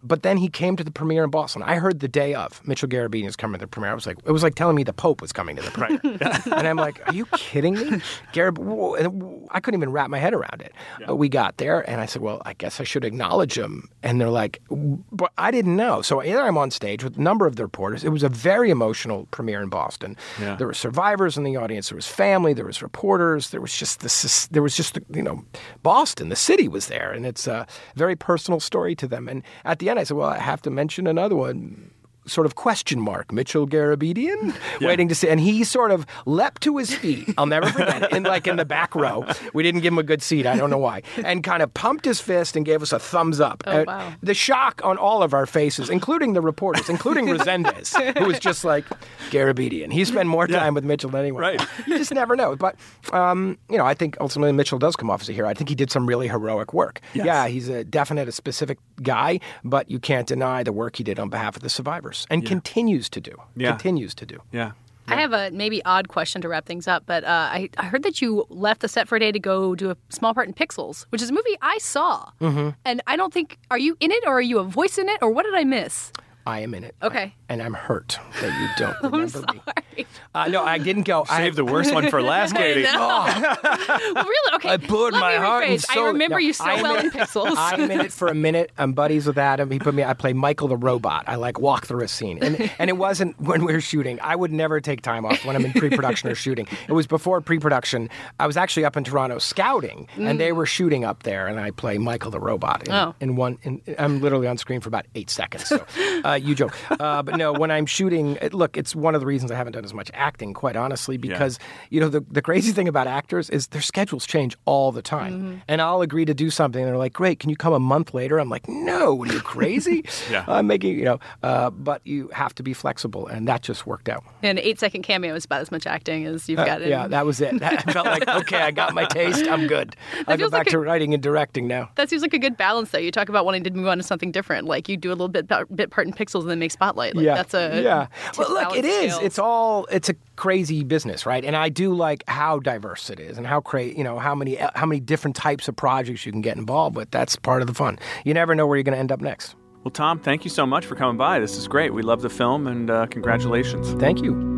But then he came to the premiere in Boston. I heard the day of Mitchell Garabedian is coming to the premiere. I was like, it was like telling me the Pope was coming to the premiere, and I'm like, are you kidding me? Garab- I couldn't even wrap my head around it. But we got there, and I said, well, I guess I should acknowledge him. And they're like, but I didn't know. So here I'm on stage with a number of the reporters. It was a very emotional premiere in Boston. Yeah. There were survivors in the audience. There was family. There was reporters. There was just this. There was just you know, Boston. The city was there, and it's a very personal story to them. And at the end, I said, "Well, I have to mention another one." Sort of question mark, Mitchell Garabedian, waiting to see, and he sort of leapt to his feet. I'll never forget it. In like in the back row, we didn't give him a good seat. I don't know why, and kind of pumped his fist and gave us a thumbs up. Oh, Uh, wow. The shock on all of our faces, including the reporters, including Rezendes, who was just like Garabedian. He spent more time with Mitchell than anyone. Right. You just never know. But um, you know, I think ultimately Mitchell does come off as a hero. I think he did some really heroic work. Yes. Yeah, he's a definite, a specific guy, but you can't deny the work he did on behalf of the survivors and Yeah. continues to do. Yeah. Continues to do. Yeah. I have a maybe odd question to wrap things up, but uh, I, I heard that you left the set for a day to go do a small part in Pixels, which is a movie I saw. Mm-hmm. And I don't think, are you in it or are you a voice in it or what did I miss? I am in it. Okay. And I'm hurt that you don't remember I'm remember me. sorry. Uh, no, I didn't go. I, Save the worst one for last, Katie. I know. well, really? Okay. I poured Let my me heart and rephrase. soul. I remember No, you so I'm well in it. Pixels. I'm in it for a minute. I'm buddies with Adam. He put me. I play Michael the robot. I like walk through a scene, and and it wasn't when we were shooting. I would never take time off when I'm in pre-production or shooting. It was before pre-production. I was actually up in Toronto scouting, and they were shooting up there, and I play Michael the robot. In, Oh. in one. In, I'm literally on screen for about eight seconds. So, uh, Uh, you joke. Uh, but no, when I'm shooting, it- look, it's one of the reasons I haven't done as much acting, quite honestly, because, you know, the, the crazy thing about actors is their schedules change all the time. Mm-hmm. And I'll agree to do something. And they're like, great, can you come a month later? I'm like, no, are you crazy? Yeah. I'm making, you know, uh, but you have to be flexible. And that just worked out. An eight second cameo is about as much acting as you've Uh, got in. yeah, that was it. I felt like, okay, I got my taste. I'm good. I'll go back like a- to writing and directing now. That seems like a good balance, though. You talk about wanting to move on to something different, like you do a little bit bit part in Pixels and then make Spotlight. Like, yeah, that's a yeah. tip Well, look, it is. scales. It's all. It's a crazy business, right? And I do like how diverse it is, and how cra- you know how many how many different types of projects you can get involved with. That's part of the fun. You never know where you're going to end up next. Well, Tom, thank you so much for coming by. This is great. We love the film, and uh, congratulations. Thank you.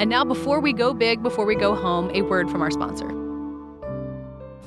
And now, before we go big, before we go home, a word from our sponsor.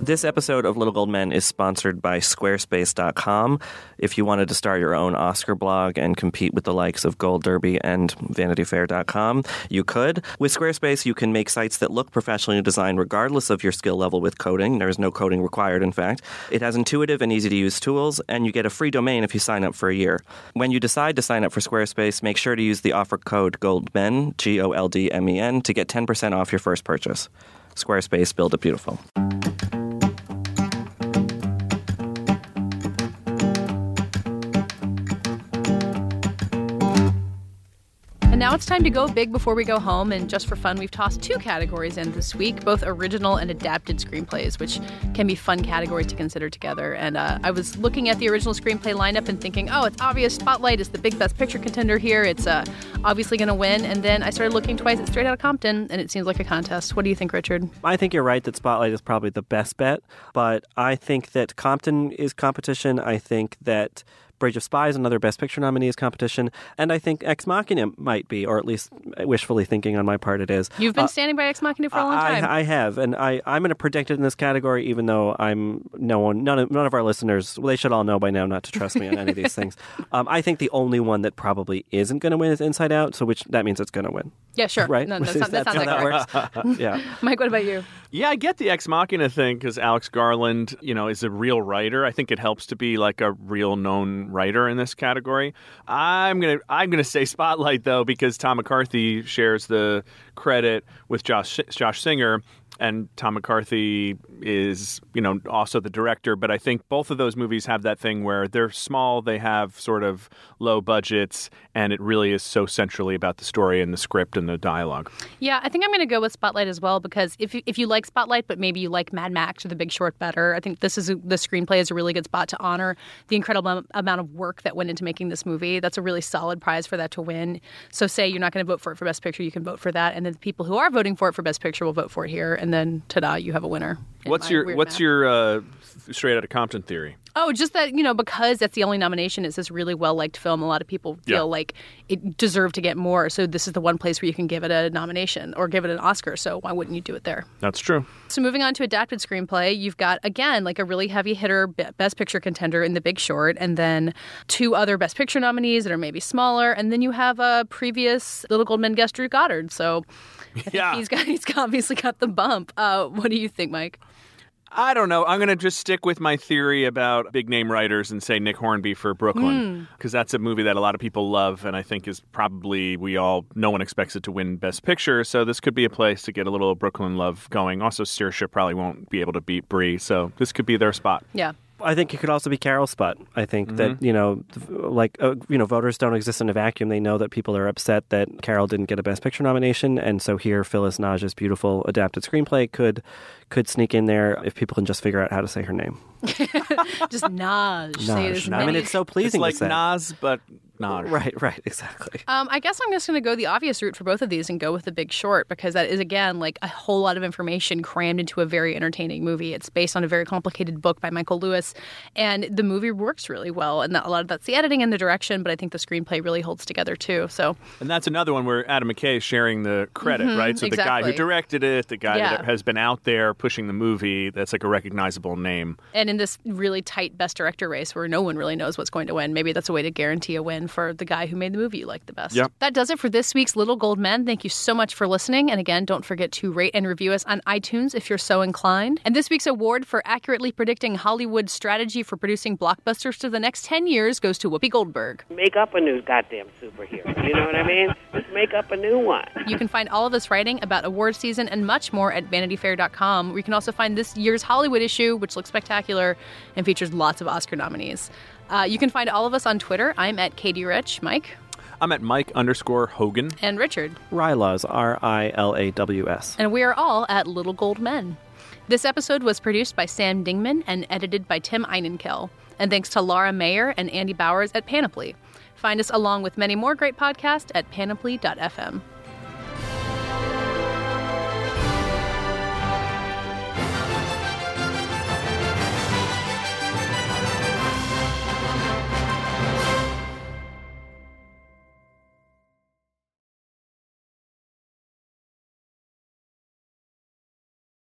This episode of Little Gold Men is sponsored by Squarespace.com. If you wanted to start your own Oscar blog and compete with the likes of Gold Derby and VanityFair.com, you could. With Squarespace, you can make sites that look professionally designed regardless of your skill level with coding. There is no coding required, in fact. It has intuitive and easy to use tools, and you get a free domain if you sign up for a year. When you decide to sign up for Squarespace, make sure to use the offer code GOLDMEN, G O L D M E N, to get 10% off your first purchase. Squarespace, build it beautiful. And now it's time to go big before we go home. And just for fun, we've tossed two categories in this week, both original and adapted screenplays, which can be fun categories to consider together. And uh, I was looking at the original screenplay lineup and thinking, oh, it's obvious Spotlight is the big Best Picture contender here. It's uh, obviously going to win. And then I started looking twice at Straight Outta Compton, and it seems like a contest. What do you think, Richard? I think you're right that Spotlight is probably the best bet, but I think that Compton is competition. I think that Bridge of Spies, another Best Picture nominees competition, and I think Ex Machina might be, or at least wishfully thinking on my part, it is. You've been Uh, standing by Ex Machina for a long time. I, I have, and I, I'm going to predict it in this category, even though I'm no one, none of, none of our listeners, well, they should all know by now not to trust me on any of these things. Um, I think the only one that probably isn't going to win is Inside Out, so which that means it's going to win. Yeah, sure. Right? No, that's Is not, that that sounds how like that it works? yeah. Mike, what about you? Yeah, I get the ex machina thing because Alex Garland, you know, is a real writer. I think it helps to be like a real known writer in this category. I'm gonna I'm gonna say Spotlight though because Tom McCarthy shares the credit with Josh Josh Singer. And Tom McCarthy is, you know, also the director. But I think both of those movies have that thing where they're small, they have sort of low budgets, and it really is so centrally about the story and the script and the dialogue. Yeah, I think I'm going to go with Spotlight as well because if you, if you like Spotlight, but maybe you like Mad Max or The Big Short better, I think this is a, the screenplay is a really good spot to honor the incredible amount of work that went into making this movie. That's a really solid prize for that to win. So, say you're not going to vote for it for Best Picture, you can vote for that, and then the people who are voting for it for Best Picture will vote for it here, and then ta-da, you have a winner. What's your What's your uh, straight out of Compton theory? Oh, just that, you know, because that's the only nomination, it's this really well liked film. A lot of people feel Yeah. like it deserved to get more. So this is the one place where you can give it a nomination or give it an Oscar. So why wouldn't you do it there? That's true. So moving on to adapted screenplay, you've got again like a really heavy hitter best picture contender in The Big Short and then two other best picture nominees that are maybe smaller and then you have a previous Little Gold Men guest Drew Goddard. So I think Yeah. he's got he's obviously got the bump. Uh, what do you think, Mike? I don't know. I'm going to just stick with my theory about big name writers and say Nick Hornby for Hmm. Brooklyn because that's a movie that a lot of people love and I think is probably we all no one expects it to win Best Picture. So this could be a place to get a little Brooklyn love going. Also, Saoirse probably won't be able to beat Brie, so this could be their spot. Yeah. I think it could also be Carol's spot. I think Mm-hmm. that you know, like uh, you know, voters don't exist in a vacuum. They know that people are upset that Carol didn't get a Best Picture nomination, and so here, Phyllis Nagy's beautiful adapted screenplay could could sneak in there if people can just figure out how to say her name. Just Naj. Say it as Naj. I mean, it's so pleasing. It's to like say. Nas, but Right, right, exactly. Um, I guess I'm just going to go the obvious route for both of these and go with The Big Short because that is, again, like a whole lot of information crammed into a very entertaining movie. It's based on a very complicated book by Michael Lewis, and the movie works really well. And a lot of that's the editing and the direction, but I think the screenplay really holds together too. So, And that's another one where Adam McKay is sharing the credit, Mhm, right? So the guy who directed it, the guy Yeah. that has been out there pushing the movie, that's like a recognizable name. and in this really tight Best Director race where no one really knows what's going to win, maybe that's a way to guarantee a win for the guy who made the movie you like the best. Yep. That does it for this week's Little Gold Men. Thank you so much for listening. And again, don't forget to rate and review us on iTunes if you're so inclined. And this week's award for accurately predicting Hollywood's strategy for producing blockbusters for the next 10 years goes to Whoopi Goldberg. Make up a new goddamn superhero. You know what I mean? Just make up a new one. You can find all of this writing about award season and much more at vanityfair.com, where you can also find this year's Hollywood issue, which looks spectacular and features lots of Oscar nominees. Uh, you can find all of us on Twitter. I'm at Katie Rich. Mike? I'm at Mike underscore Hogan. And Richard. Rylaws, R I L A W S. And we are all at Little Gold Men. This episode was produced by Sam Dingman and edited by Tim Einenkel. And thanks to Laura Mayer and Andy Bowers at Panoply. Find us along with many more great podcasts at panoply.fm.